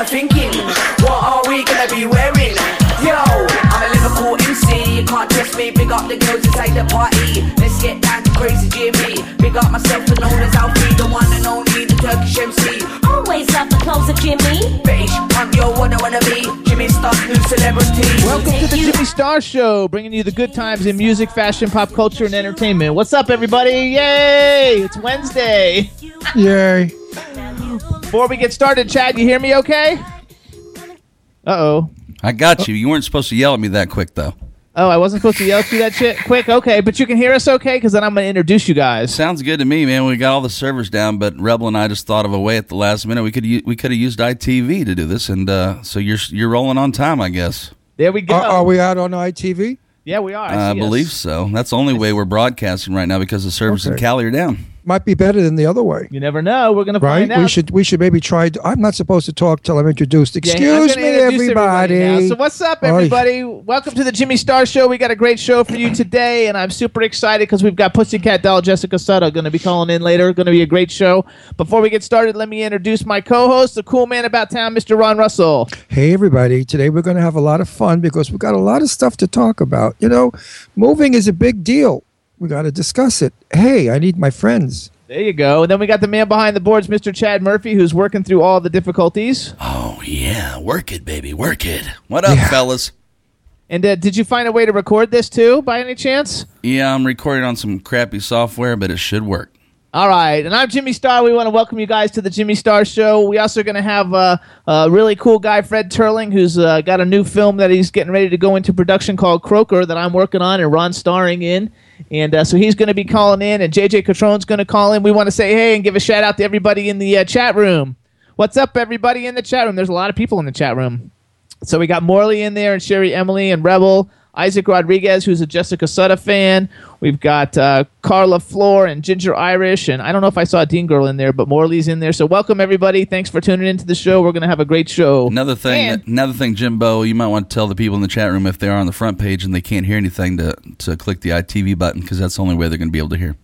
Every man them a thinking, what are we gonna be wearing? Yo, I'm a Liverpool MC, you can't trust me. Big up the girls inside the party. Let's get down to crazy Jimmy. Big up myself and known as Alfie, the one and only, the Turkish MC. Always love the clothes of Jimmy. British, I'm your one I wanna be. Jimmy Star, new celebrity. Welcome to the Jimmy Star Show, bringing you the good times in music, fashion, pop culture, and entertainment. What's up, everybody? Yay! It's Wednesday. Yay. Before we get started, Chad, you hear me okay? Uh oh. I got you. You weren't supposed to yell at me that quick, though. Oh, I wasn't supposed to yell at you that shit quick? Okay, but you can hear us okay? Because then I'm going to introduce you guys. Sounds good to me, man. We got all the servers down, but Rebel and I just thought of a way at the last minute. We could u- we could have used ITV to do this, and uh, so you're you're rolling on time, I guess. There we go. Are, are we out on ITV? yeah, we are. I, I see us. believe so. That's the only way we're broadcasting right now because the servers in Cali are down. Might be better than the other way. You never know. We're going to Right? find out. We should we should maybe try. I'm not supposed to talk till I'm introduced. Yeah, Excuse gonna me, introduce everybody. So what's up, Oy. everybody? Welcome to the Jimmy Star Show. We got a great show for you today, and I'm super excited because we've got Pussycat Doll Jessica Sutta going to be calling in later. Going to be a great show. Before we get started, let me introduce my co-host, the cool man about town, Mr. Ron Russell. Hey, everybody. Today we're going to have a lot of fun because we've got a lot of stuff to talk about. You know, moving is a big deal. We got to discuss it. Hey, I need my friends. There you go. And then we got the man behind the boards, Mr. Chad Murphy, who's working through all the difficulties. Oh yeah, work it, baby, work it. What up, Yeah. fellas? And uh, did you find a way to record this too, by any chance? Yeah, I'm recording on some crappy software, but it should work. All right, and I'm Jimmy Star. We want to welcome you guys to the Jimmy Star Show. We also going to have uh, a really cool guy, Fred Terling, who's uh, got a new film that he's getting ready to go into production called Croaker that I'm working on and Ron starring in. And uh, so he's going to be calling in, and JJ Catrone's going to call in. We want to say hey and give a shout out to everybody in the uh, chat room. What's up, everybody in the chat room? There's a lot of people in the chat room. So we got Morley in there and Sherry Emily and Rebel. Isaac Rodriguez, who's a Jessica Sutta fan. We've got uh, Carla Floor and Ginger Irish. And I don't know if I saw Dean Girl in there, but Morley's in there. So welcome, everybody. Thanks for tuning into the show. We're going to have a great show. Another thing, And- another thing, Jimbo, you might want to tell the people in the chat room if they are on the front page and they can't hear anything to to click the ITV button because that's the only way they're going to be able to hear.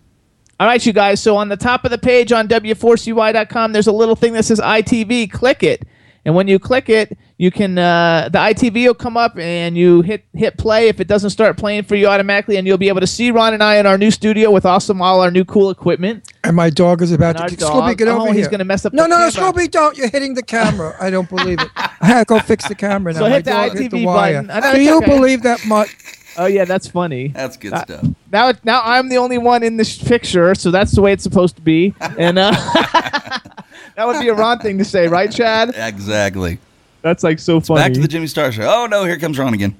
All right, you guys. So on the top of the page on W4CY.com, there's a little thing that says ITV. Click it. And when you click it, you can uh, the ITV will come up and you hit hit play if it doesn't start playing for you automatically, and you'll be able to see Ron and I in our new studio with awesome all our new cool equipment. And my dog is about And to. dog- Scooby, get oh, over he's here. gonna mess up No, the no, no, camera. Scooby, don't. You're hitting the camera. I don't believe it. I had to go fix the camera now. So my hit the dog ITV hit the wire. button. I know Do you okay. believe that much? Oh yeah, that's funny. That's good Uh, stuff. Now, now I'm the only one in this picture, so that's the way it's supposed to be. And uh, that would be a Ron thing to say, right, Chad? Exactly. That's like so funny. Back to the Jimmy Star show. Oh no, here comes Ron again.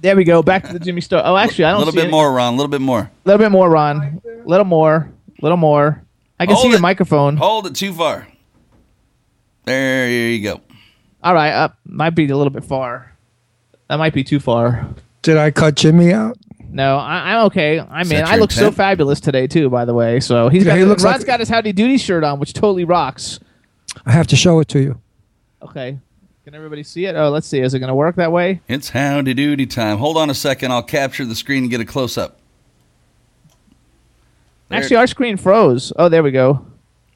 there we go. Back to the Jimmy Star. Oh, actually, I A don't A little bit any- more, Ron. A little bit more. A little bit more, Ron. A Little more. A Little more. I can Hold see your microphone. Hold it too far. There you go. All right, uh, might be a little bit far. That might be too far. Did I cut Jimmy out? No, I, I'm okay. I'm Is in. I your look so fabulous today too. By the way, so he's Yeah, got he looks Ron's like- got his Howdy Doody shirt on, which totally rocks. I have to show it to you. Okay, can everybody see it? Oh, let's see. Is it going to work that way? It's howdy doody time. Hold on a second. I'll capture the screen and get a close up. Actually, our screen froze. Oh, there we go.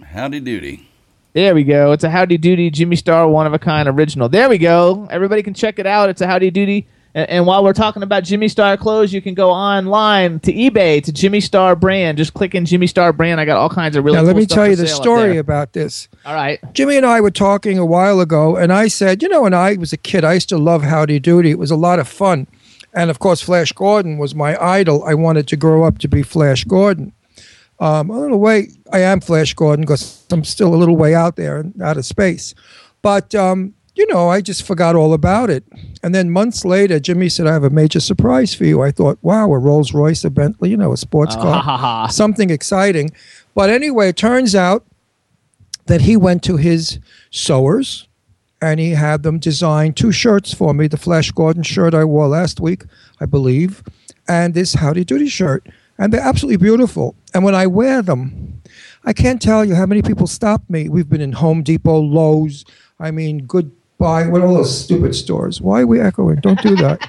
Howdy doody. There we go. It's a Howdy Doody Jimmy Star one of a kind original. There we go. Everybody can check it out. It's a Howdy Doody. And, and while we're talking about Jimmy Star clothes, you can go online to eBay to Jimmy Star brand. Just click in Jimmy Star brand. I got all kinds of really. now, cool let me tell you the story about this. All right. Jimmy and I were talking a while ago, and I said, you know, when I was a kid, I used to love Howdy Doody. It was a lot of fun. And of course, Flash Gordon was my idol. I wanted to grow up to be Flash Gordon. Um, a little way, I am Flash Gordon because I'm still a little way out there, and out of space. But um, you know, I just forgot all about it. And then months later, Jimmy said, I have a major surprise for you. I thought, wow, a Rolls Royce, a Bentley, you know, a sports car, something exciting. But anyway, it turns out that he went to his sewers and he had them design two shirts for me the Flash Gordon shirt I wore last week, I believe, and this Howdy Doody shirt. And they're absolutely beautiful. And when I wear them, I can't tell you how many people stop me. We've been in Home Depot, Lowe's, I mean, Goodbye, what are all those stupid stores? Why are we echoing? Don't do that.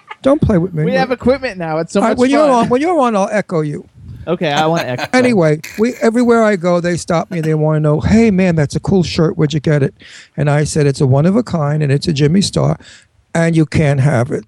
Don't play with me. We have equipment now. It's so All right, much when fun. you're on, when you're on, I'll echo you. okay, I want to echo. Anyway, we everywhere I go, they stop me. They want to know, "Hey, man, that's a cool shirt. Where'd you get it?" And I said, "It's a one of a kind, and it's a Jimmy Star, and you can't have it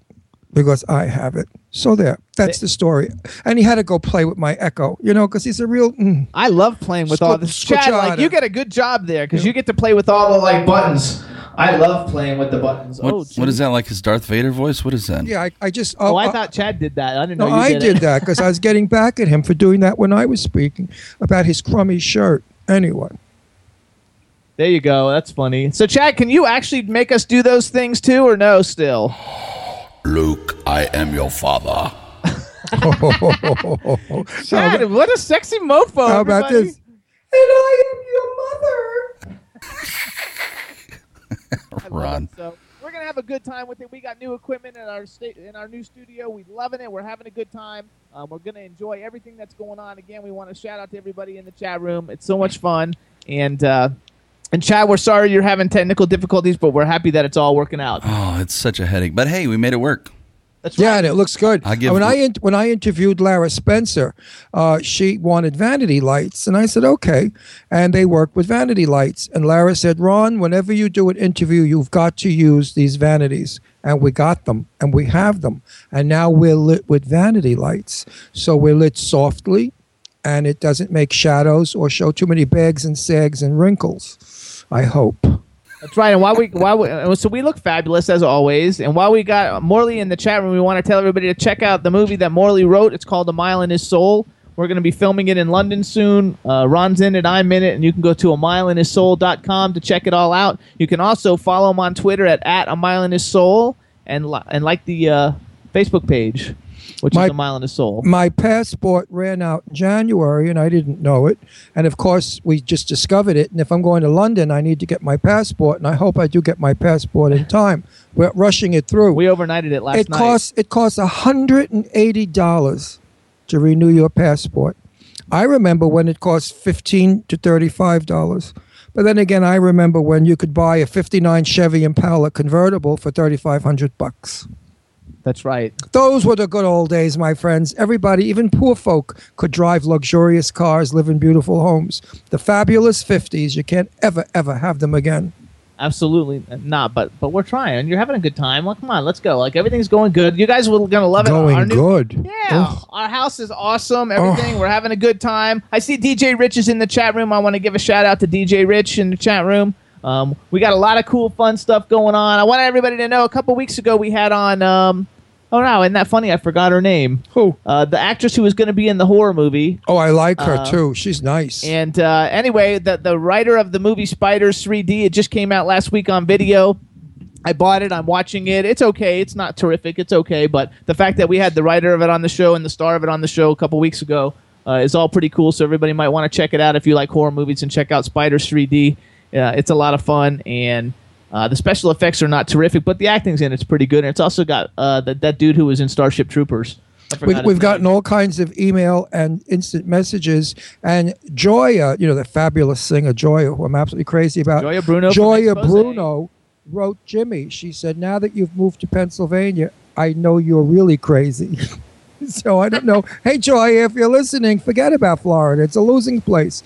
because I have it." So there, that's the story. And he had to go play with my echo, you know, because he's a real. Mm, I love playing with all this. Squ- Chad, like you get a good job there because you get to play with all the like buttons. I love playing with the buttons. What, oh, what is that like? His Darth Vader voice? What is that? yeah, I, I just. Oh, uh, I uh, thought Chad did that. I didn't know No, you I did, did it. that because I was getting back at him for doing that when I was speaking about his crummy shirt. Anyway, There you go. That's funny. So, Chad, can you actually make us do those things too, or no? Still, Luke, I am your father. Chad, what a sexy mofo! how about everybody. this? And I am your mother. Ron. So we're gonna have a good time with it. We got new equipment in our state in our new studio. We're loving it. We're having a good time. Um, we're gonna enjoy everything that's going on. Again, we want to shout out to everybody in the chat room. It's so much fun. And uh, and Chad, we're sorry you're having technical difficulties, but we're happy that it's all working out. Oh, it's such a headache. But hey, we made it work. That's Yeah, right. and it looks good. I give- when I in, when I interviewed Lara Spencer, uh, she wanted vanity lights, and I said okay, and they worked with vanity lights. And Lara said, Ron, whenever you do an interview, you've got to use these vanities, and we got them, and we have them, and now we're lit with vanity lights, so we're lit softly, and it doesn't make shadows or show too many bags and sags and wrinkles. I hope. That's right. And while we while we, uh, so we look fabulous as always. And while we got Morley in the chat room, we want to tell everybody to check out the movie that Morley wrote. It's called A Mile in His Soul. We're going to be filming it in London soon. Uh, Ron's in it, I'm in it, and you can go to a mileinhissoul.com to check it all out. You can also follow him on Twitter at, at a mile in his soul and li- and like the uh, Facebook page, which My- is a mile in his soul. my passport ran out in January and I didn't know it. And of course, we just discovered it. And if I'm going to London, I need to get my passport. And I hope I do get my passport in time. We're rushing it through. We overnighted it last it night. costs it costs hundred and eighty dollars to renew your passport. I remember when it cost fifteen to thirty-five dollars. But then again, I remember when you could buy a '59 Chevy Impala convertible for thirty-five hundred bucks. That's right. Those were the good old days, my friends. Everybody, even poor folk, could drive luxurious cars, live in beautiful homes. The fabulous 50s. You can't ever, ever have them again. Absolutely not, but but we're trying. You're having a good time. Well, come on, let's go. Like everything's going good. You guys are gonna love it. Going Our new- good. Yeah, Ugh. our house is awesome. Everything. We're having a good time. I see DJ Rich is in the chat room. I want to give a shout out to DJ Rich in the chat room. Um, we got a lot of cool, fun stuff going on. I want everybody to know. A couple weeks ago, we had on. Um, oh no, isn't that funny? I forgot her name. Who? Uh, the actress who was going to be in the horror movie. Oh, I like her Uh, too. She's nice. And uh, anyway, the the writer of the movie Spiders 3D, it just came out last week on video. I bought it. I'm watching it. It's okay. It's not terrific. It's okay. But the fact that we had the writer of it on the show and the star of it on the show a couple weeks ago uh, is all pretty cool. So everybody might want to check it out if you like horror movies and check out Spiders 3D. Uh, it's a lot of fun and. Uh, the special effects are not terrific, but the acting's in it's pretty good. And it's also got uh, that that dude who was in Starship Troopers. We, we've gotten name. all kinds of email and instant messages. And Joya, you know, the fabulous singer Joya, who I'm absolutely crazy about. Joya Bruno Joya Bruno wrote Jimmy. She said, Now that you've moved to Pennsylvania, I know you're really crazy. so I don't know. hey, Joya, if you're listening, forget about Florida. It's a losing place.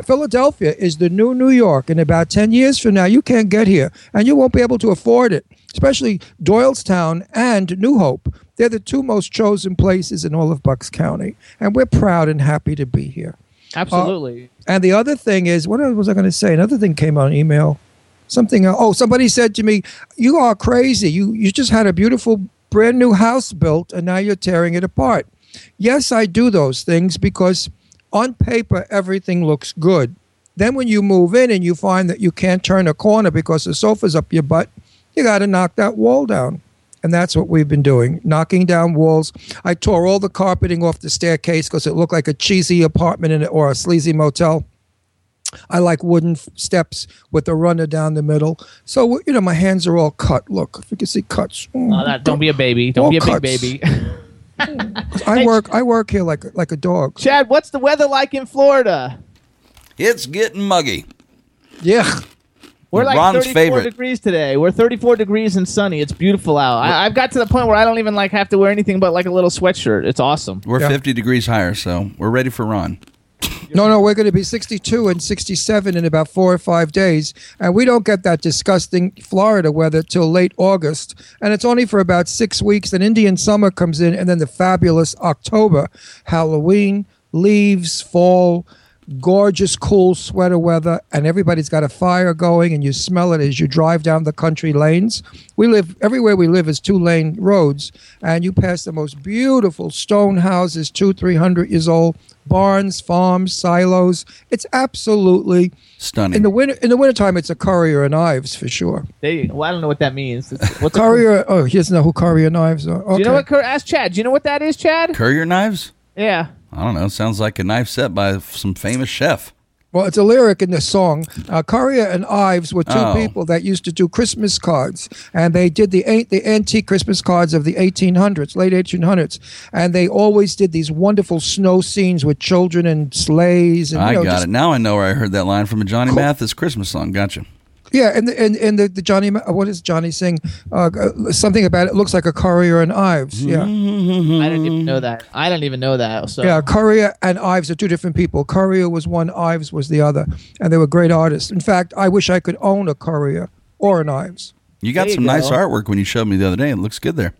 Philadelphia is the new New York. In about 10 years from now, you can't get here and you won't be able to afford it, especially Doylestown and New Hope. They're the two most chosen places in all of Bucks County. And we're proud and happy to be here. Uh, Absolutely. And the other thing is, what was I going to say? Another thing came on email. Something. else. Oh, somebody said to me, "You are crazy. You you just had a beautiful brand new house built, and now you're tearing it apart." Yes, I do those things because on paper everything looks good, Then when you move in and you find that you can't turn a corner because the sofa's up your butt, you got to knock that wall down. And that's what we've been doing, knocking down walls. I tore all the carpeting off the staircase because it looked like a cheesy apartment in it or a sleazy motel. I like wooden f- steps with a runner down the middle. So, you know, my hands are all cut. Look, if you can see cuts. Oh, that, don't be a baby. Don't be a big baby. I work I work here like a- like a dog. Chad, what's the weather like in Florida? It's getting muggy. Yeah. We're like Ron's 34 favorite. degrees today. We're 34 degrees and sunny. It's beautiful out. I, I've got to the point where I don't even like have to wear anything but like a little sweatshirt. It's awesome. We're Yeah. 50 degrees higher, so we're ready for Ron. No, no, we're going to be 62 and 67 in about four or five days. And we don't get that disgusting Florida weather till late August. And it's only for about six weeks. Then Indian summer comes in, and then the fabulous October, Halloween, leaves, fall, gorgeous, cool sweater weather. And everybody's got a fire going, and you smell it as you drive down the country lanes. We live, everywhere we live is two lane roads. And you pass the most beautiful stone houses, two, three hundred years old, barns, farms, silos. It's absolutely Stunning. in the winter. In the wintertime, it's a Currier and Ives for sure. They, well, I don't know what that means. It's, what's a- Currier. Oh, he doesn't know who Currier knives are. Okay. Do you know what? Cur- Ask Chad. Do you know what that is, Chad? Currier knives? Yeah. I don't know. Sounds like a knife set by some famous chef. Well, it's a lyric in the song. Uh, and Ives were two Oh. people that used to do Christmas cards, and they did the the antique Christmas cards of the 1800s, late 1800s, and they always did these wonderful snow scenes with children and sleighs. And, you I know, got it. Now I know where I heard that line from a Johnny Mathis Christmas song. Gotcha. Yeah, and the, and and the, the Johnny, what is Johnny saying? Uh, uh, something about it looks like a Currier and Ives. Yeah. I didn't even know that. I didn't even know that. So Yeah, Currier and Ives are two different people. Currier was one, Ives was the other, and they were great artists. In fact, I wish I could own a Currier or an Ives. You got you some nice artwork when you showed me the other day. It looks good there.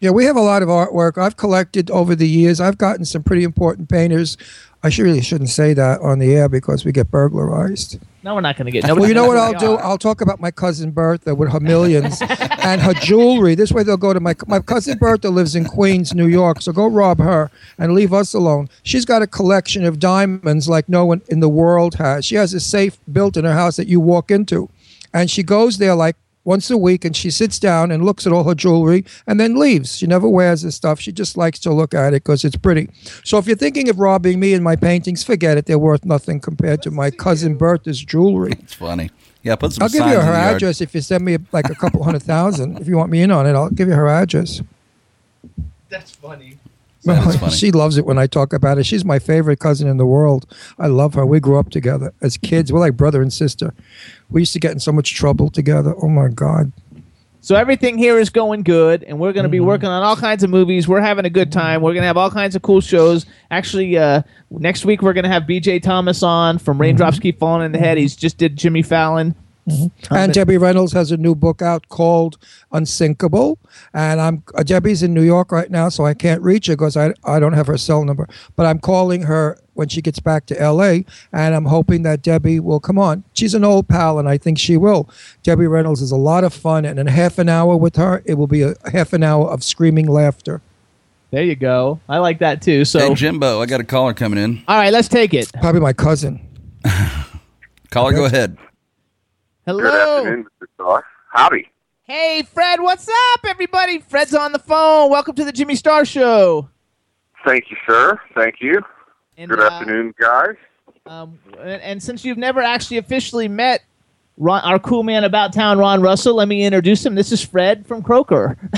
Yeah, we have a lot of artwork. I've collected over the years. I've gotten some pretty important painters. I really shouldn't say that on the air because we get burglarized. no, we're not going to get. Well, you know what I'll do? I'll talk about my cousin Bertha with her millions and her jewelry. This way they'll go to my my cousin Bertha lives in Queens, New York. So go rob her and leave us alone. She's got a collection of diamonds like no one in the world has. She has a safe built in her house that you walk into, and she goes there like once a week and she sits down and looks at all her jewelry and then leaves. She never wears this stuff. She just likes to look at it because it's pretty. So if you're thinking of robbing me and my paintings, forget it. They're worth nothing compared to my cousin Bertha's jewelry. It's funny. Yeah, put some I'll give you her the yard. address if you send me like a couple hundred thousand. If you want me in on it, I'll give you her address. That's funny. That's funny. she loves it when I talk about it. She's my favorite cousin in the world. I love her. We grew up together as kids. We're like brother and sister. We used to get in so much trouble together. Oh my God. So everything here is going good, and we're going to be Mm-hmm. working on all kinds of movies. We're having a good time. We're going to have all kinds of cool shows. Actually, uh, next week we're going to have B.J. Thomas on from Raindrops Mm-hmm. Keep Falling in the Head. He's just did Jimmy Fallon. And Debbie Reynolds has a new book out called Unsinkable. And I'm uh, Debbie's in New York right now, so I can't reach her because I, I don't have her cell number. But I'm calling her when she gets back to LA, and I'm hoping that Debbie will come on. She's an old pal, and I think she will. Debbie Reynolds is a lot of fun, and in half an hour with her, it will be a half an hour of screaming laughter. There you go. I like that too. So, Hey, Jimbo, I got a caller coming in. all right, let's take it. Probably my cousin. Caller, go ahead. Hello. Good afternoon, Mr. Star. Howdy. Hey, Fred. What's up, everybody? Fred's on the phone. Welcome to the Jimmy Star Show. Thank you, sir. Thank you. And, Good uh, afternoon, guys. Um, and, and since you've never actually officially met Ron, our cool man about town, Ron Russell, let me introduce him. This is Fred from Croaker.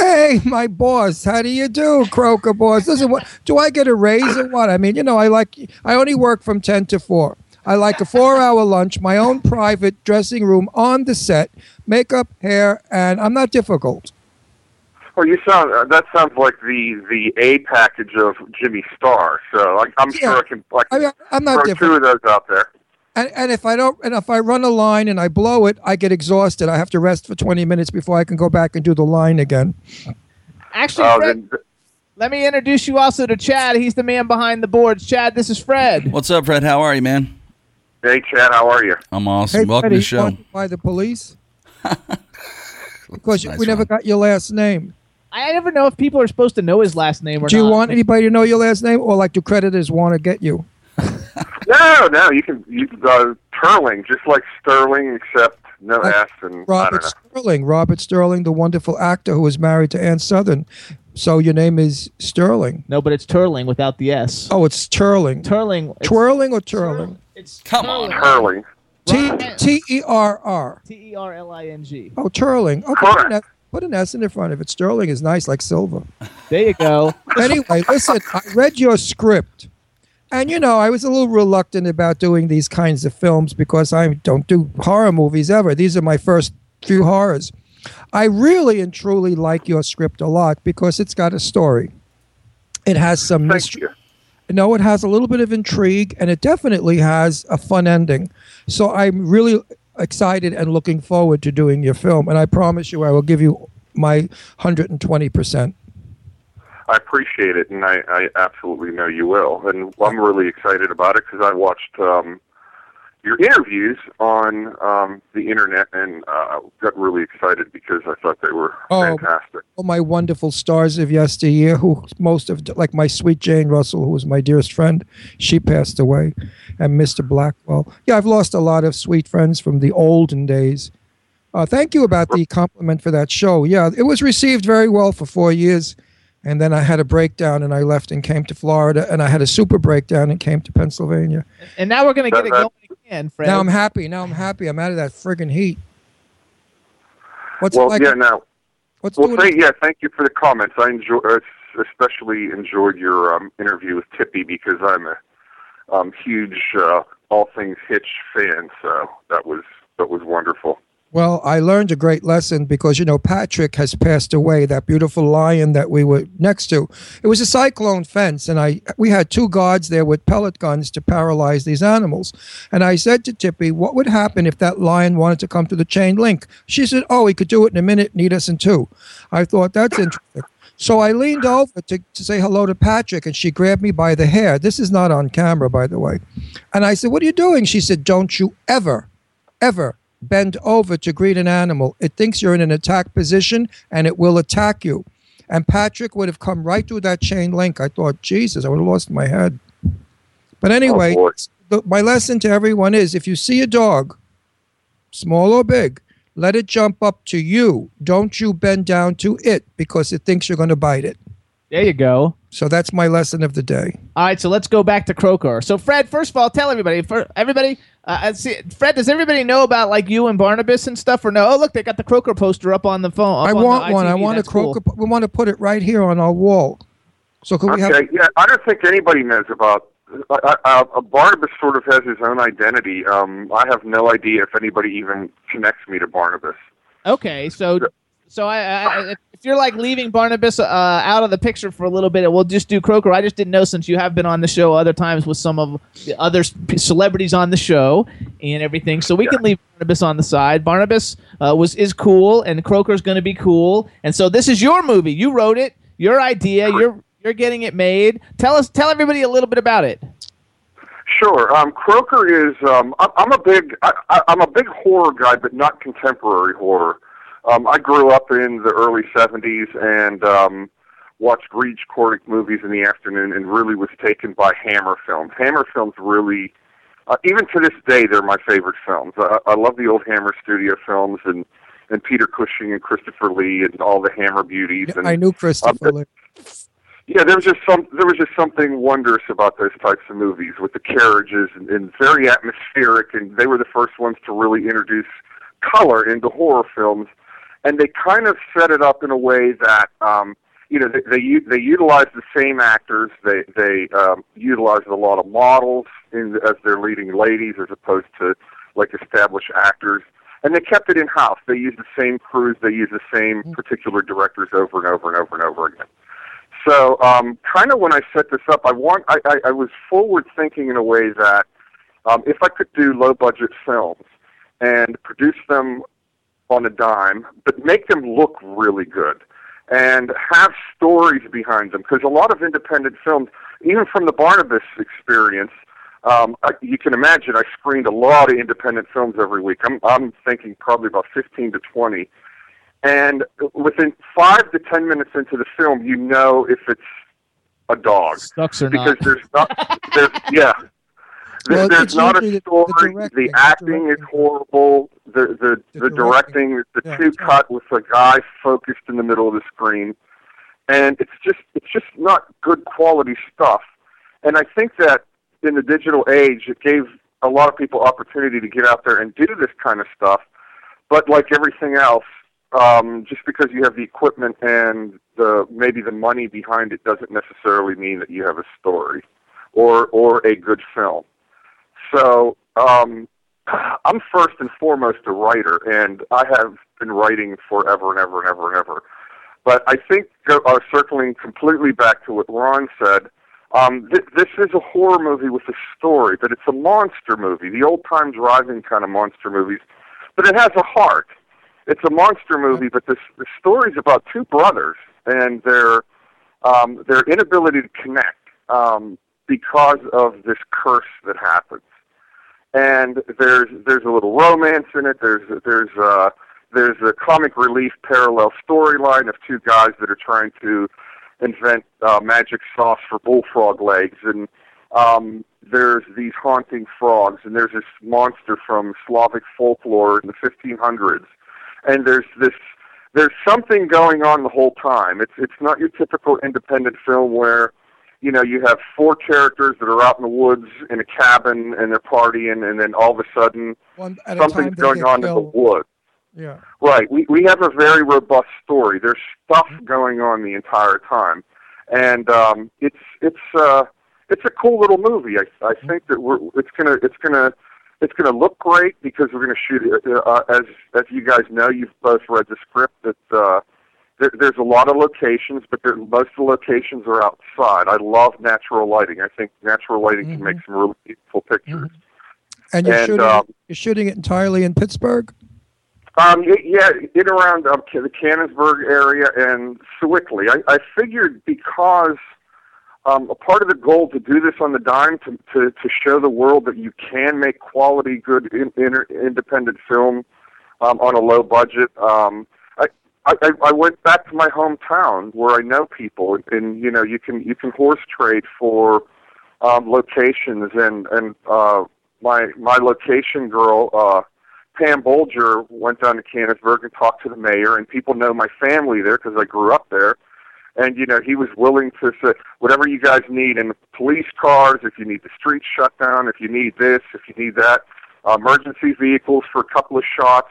Hey, my boss, how do you do, Croaker boss? Listen, what do I get a raise or what? I mean, you know, I like I only work from ten to four. I like a four-hour lunch, my own private dressing room on the set, makeup, hair, and I'm not difficult. Well, you sound uh, that sounds like the the A package of Jimmy Star. So I, I'm Yeah. sure I can like I mean, I'm not throw difficult. two of those out there. And, and if I don't, and if I run a line and I blow it, I get exhausted. I have to rest for 20 minutes before I can go back and do the line again. Actually, Oh, Fred, then let me introduce you also to Chad. He's the man behind the boards. Chad, this is Fred. What's up, Fred? How are you, man? hey, Chad, how are you? I'm awesome. Hey, Welcome Freddie, to the show. by the police? because Nice we never one. got your last name. I never know if people are supposed to know his last name or not. Do you not. want anybody to know your last name, or like do creditors want to get you? No, no, you can you uh, Terling, just like Sterling, except no Right. S and I don't Robert know. Sterling. Robert Sterling, the wonderful actor who was married to Ann Sothern. So your name is Sterling. No, but it's Terling without the S. Oh, it's Terling. Terling. Twirling or Terling? It's Come on. Terling. T T E R R. T E R L I N G. Oh, Terling. Oh, put an, Correct. S, put an S in the front If it's Sterling is nice, like silver. There you go. anyway, listen, I read your script. And you know, I was a little reluctant about doing these kinds of films because I don't do horror movies ever. These are my first few horrors. I really and truly like your script a lot because it's got a story. It has some Thank mystery. you. No, it has a little bit of intrigue and it definitely has a fun ending. So I'm really excited and looking forward to doing your film. And I promise you, I will give you my 120%. I appreciate it, and I, I absolutely know you will. And I'm really excited about it because I watched um, your interviews on um, the internet and uh, got really excited because I thought they were Oh. fantastic. all my wonderful stars of yesteryear, who most of, like my sweet Jane Russell, who was my dearest friend, she passed away, and Mr. Blackwell. Yeah, I've lost a lot of sweet friends from the olden days. Uh, thank you about the compliment for that show. Yeah, it was received very well for four years, and then I had a breakdown and I left and came to Florida, and I had a super breakdown and came to Pennsylvania. And now we're gonna get it going again, Fred. Now I'm happy. Now I'm happy. I'm out of that friggin' heat. What's it Well, like? yeah, now, what's well, doing? thank, yeah, thank you for the comments. I enjoy, uh, especially enjoyed your um, interview with Tippi because I'm a um, huge uh, all things Hitch fan. So that was that was wonderful. Well, I learned a great lesson because you know Patrick has passed away. That beautiful lion that we were next to. It was a cyclone fence, and I we had two guards there with pellet guns to paralyze these animals. And I said to Tippi, "What would happen if that lion wanted to come to the chain link?" She said, "Oh, he could do it in a minute. Need us in two. I thought that's interesting. So I leaned over to, to say hello to Patrick, and she grabbed me by the hair. This is not on camera, by the way. And I said, "What are you doing?" She said, "Don't you ever, ever." Bend over to greet an animal. It thinks you're in an attack position and it will attack you. And Patrick would have come right through that chain link. I thought, Jesus, I would have lost my head. But anyway, boy. the, my lesson to everyone is if you see a dog, small or big, let it jump up to you. Don't you bend down to it because it thinks you're going to bite it. there you go. So that's my lesson of the day. All right, so let's go back to Croaker. So, Fred, first of all, tell everybody. For everybody, uh, uh, see, Fred, does everybody know about like you and Barnabas and stuff, or no? Oh, look, they got the Croaker poster up on the phone. up I on the want one. I want That's a croaker. cool. We want to put it right here on our wall. So can we have? Okay, yeah, I don't think anybody knows about. I, I, uh, Barnabas sort of has his own identity. Um, I have no idea if anybody even connects me to Barnabas. Okay, so so I, I, I if you're like leaving Barnabas uh, out of the picture for a little bit, we'll just do Croaker. I just didn't know since you have been on the show other times with some of the other celebrities on the show and everything, so we can leave Barnabas on the side. Barnabas uh, was is cool, and Croaker's going to be cool, and so this is your movie. You wrote it, your idea. You're you're getting it made. Tell us, tell everybody a little bit about it. Sure. Um, Croaker is. Um, I'm a big. I, I, I'm a big horror guy, but not contemporary horror. Um, I grew up in the early '70s and um, watched Rege Cordic movies in the afternoon, and really was taken by Hammer films. Hammer films really, uh, even to this day, they're my favorite films. I, I love the old Hammer studio films and and Peter Cushing and Christopher Lee and all the Hammer beauties. And I knew Christopher. Lee. yeah, there was just some there was just something wondrous about those types of movies with the carriages and, and very atmospheric and they were the first ones to really introduce color into horror films and they kind of set it up in a way that um you know they they, they utilized the same actors. They they um utilized a lot of models in as their leading ladies as opposed to like established actors. And they kept it in house they used the same crews. They used the same particular directors over and over and over and over again. So, um, kind of when I set this up, I want I, I, I was forward thinking in a way that um, if I could do low budget films and produce them on a dime, but make them look really good and have stories behind them, because a lot of independent films, even from the Barnabas experience, um, I, you can imagine I screened a lot of independent films every week. I'm, I'm thinking probably about 15 to 20 and within five to ten minutes into the film, you know if it's a dog Sucks or because not? there's not there's yeah Well, there's not a story. the The, directing, the acting is horrible. The the The directing. directing, the Yeah, two cut with a guy focused in the middle of the screen, and it's just it's just not good quality stuff. And I think that in the digital age, it gave a lot of people opportunity to get out there and do this kind of stuff. But like everything else, um, just because you have the equipment and the maybe the money behind it doesn't necessarily mean that you have a story or or a good film. So um, I'm first and foremost a writer, and I have been writing forever and ever and ever and ever. But I think uh, circling completely back to what Ron said, um, th- this is a horror movie with a story, but it's a monster movie, the old time driving kind of monster movies. But it has a heart. It's a monster movie, but this the story's about two brothers and their um, their inability to connect um, because of this curse that happens. And there's there's a little romance in it. There's there's uh, there's a comic relief parallel storyline of two guys that are trying to invent uh, magic sauce for bullfrog legs, and um, there's these haunting frogs, and there's this monster from Slavic folklore in the 1500s, and there's this there's something going on the whole time. It's it's not your typical independent film where you know you have four characters that are out in the woods in a cabin and they're partying, and then all of a sudden One at a time something's going on in the woods. Yeah. Right. We we have a very robust story. There's stuff going on the entire time, and um, it's it's uh, it's a cool little movie. I I think that we're it's gonna it's gonna it's gonna look great because we're gonna shoot it. Uh, as as you guys know, you've both read the script. That uh, there, there's a lot of locations, but there, most of the locations are outside. I love natural lighting. I think natural lighting can make some really beautiful pictures. And you're And, shooting um, it, you're shooting it entirely in Pittsburgh. Um, y- yeah, in around um, the Canonsburg area and Sewickley. I, I figured because um, a part of the goal to do this on the dime to, to, to show the world that you can make quality, good, in, inter, independent film um, on a low budget. Um, I, I, went back to my hometown where I know people, and you know you can you can horse trade for um, locations, and and uh, my my location girl. Uh, Pam Bolger went down to Canonsburg and talked to the mayor, and people know my family there because I grew up there. And you know, he was willing to say whatever you guys need in police cars, if you need the streets shut down, if you need this, if you need that, uh, emergency vehicles for a couple of shots.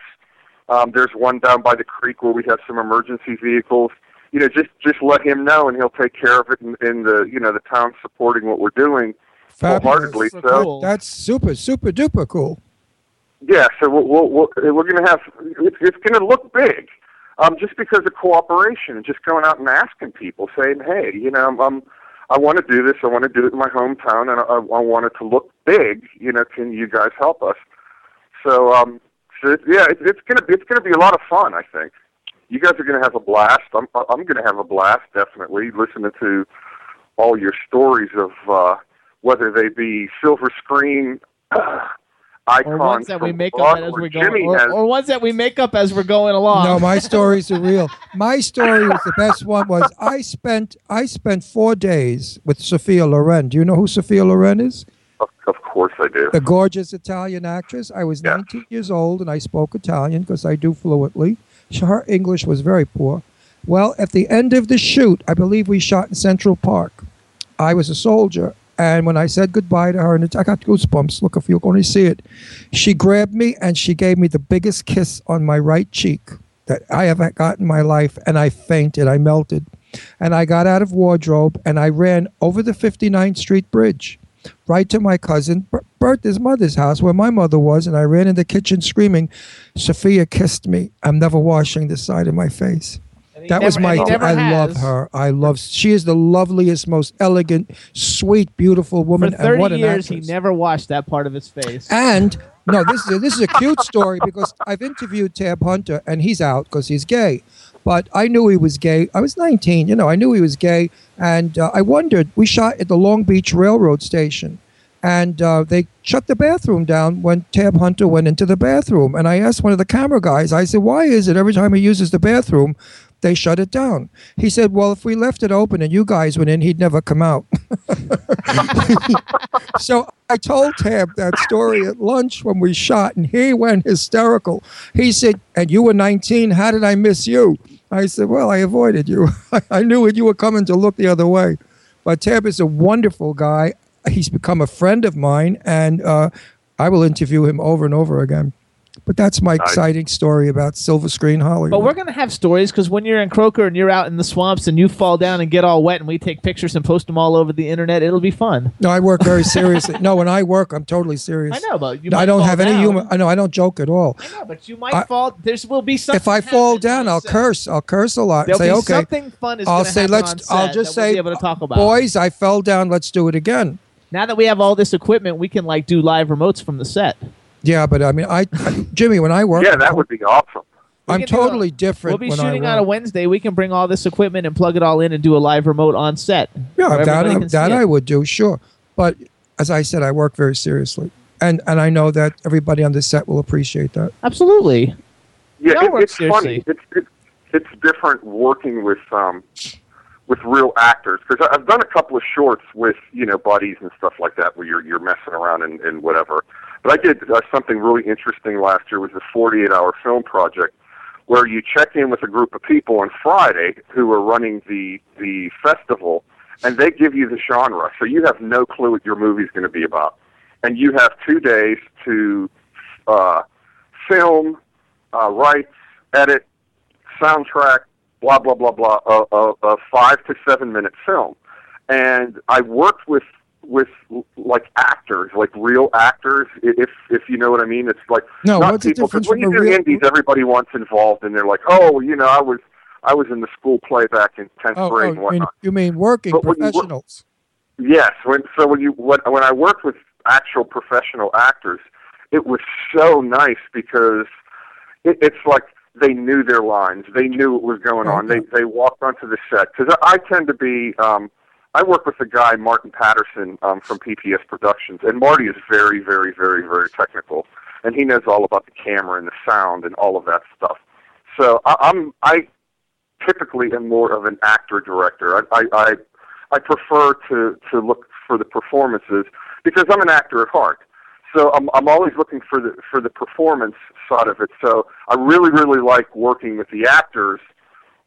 Um, there's one down by the creek where we have some emergency vehicles. You know, just just let him know, and he'll take care of it in, in the you know the town supporting what we're doing wholeheartedly. So So cool. That's super, super duper cool. yeah, so we'll, we'll, we'll, we're going to have it's, it's going to look big, um, just because of cooperation and just going out and asking people, saying, "Hey, you know, I'm, I'm I want to do this. I want to do it in my hometown, and I, I want it to look big. You know, can you guys help us?" So, um, so it- yeah, it, it's gonna it's gonna be a lot of fun. I think you guys are going to have a blast. I'm I'm going to have a blast definitely listening to all your stories of uh, whether they be silver screen. icons or ones that we make up as we go, Jimmy or, has or ones that we make up as we're going along. No, my stories are real. My story was the best one. Was I spent I spent four days with Sophia Loren. Do you know who Sophia Loren is? Of, of course I do. The gorgeous Italian actress. I was Yeah. 19 years old and I spoke Italian because I do fluently. Her English was very poor. Well, at the end of the shoot, I believe we shot in Central Park. I was a soldier, and when I said goodbye to her, and I got goosebumps. Look, if you're going to see it, she grabbed me and she gave me the biggest kiss on my right cheek that I have got in my life, and I fainted. I melted, and I got out of wardrobe and I ran over the 59th Street Bridge, right to my cousin Bertha's mother's house where my mother was, and I ran in the kitchen screaming, "Sophia kissed me. I'm never washing this side of my face." That was my. I love her. I love. She is the loveliest, most elegant, sweet, beautiful For woman. and 30 what an years, he never washed that part of his face. And no, this is a, this is a cute story because I've interviewed Tab Hunter and he's out because he's gay. But I knew he was gay. I was 19, you know. I knew he was gay, and uh, I wondered. We shot at the Long Beach Railroad Station, and uh, they shut the bathroom down when Tab Hunter went into the bathroom. And I asked one of the camera guys. I said, "Why is it every time he uses the bathroom, they shut it down?" He said, "Well, if we left it open and you guys went in, he'd never come out." so I told Tab that story at lunch when we shot, and he went hysterical. He said, "And you were 19. How did I miss you?" I said, "Well, I avoided you. I knew that you were coming to look the other way." But Tab is a wonderful guy. He's become a friend of mine, and uh, I will interview him over and over again. But that's my exciting story about Silver Screen Hollywood. But we're gonna have stories because when you're in Croaker and you're out in the swamps and you fall down and get all wet and we take pictures and post them all over the internet, it'll be fun. no, I work very seriously. no, when I work, I'm totally serious. I know, but you I might don't fall have any humor. I know I don't joke at all. I know, but you might I- fall. There's will be something. if I fall down, I'll set. curse. I'll curse a lot. There'll say, be okay. something fun is I'll gonna say, let's. on set I'll just that we'll say, be able to talk about. boys, I fell down. Let's do it again. Now that we have all this equipment, we can like do live remotes from the set. Yeah, but I mean, I, I Jimmy, when I work, Yeah, that would be awesome. We I'm can do a- totally different. We'll be when shooting work. on a Wednesday. We can bring all this equipment and plug it all in and do a live remote on set. Yeah, that I, that. I would do, sure. But as I said, I work very seriously, and and I know that everybody on the set will appreciate that. Absolutely. Yeah, it, work it's funny. It's it's it's different working with um with real actors because I've done a couple of shorts with you know buddies and stuff like that where you're you're messing around and, and whatever. But I did uh, something really interesting last year. It was a 48 hour film project where you check in with a group of people on Friday who are running the the festival, and they give you the genre, so you have no clue what your movie's going to be about, and you have two days to uh, film, uh, write, edit, soundtrack, blah blah blah blah, a, a, a five to seven minute film, and I worked with with like actors, like real actors, if if you know what I mean. It's like No, not people because when you do real- indies, everybody wants involved, and they're like, oh, you know, I was I was in the school play back in tenth Oh, grade oh and you, mean, whatnot. you mean working But when you professionals? Yes, when so when you when when I worked with actual professional actors, it was so nice because it, it's like they knew their lines, they knew what was going on. They they walked onto the set because I, I tend to be. um I work with a guy Martin Patterson um, from PPS Productions, and Marty is very, very, very, very technical, and he knows all about the camera and the sound and all of that stuff. So I, I'm I typically am more of an actor director. I, I, I I prefer to to look for the performances because I'm an actor at heart. So I'm I'm always looking for the for the performance side of it. So I really really like working with the actors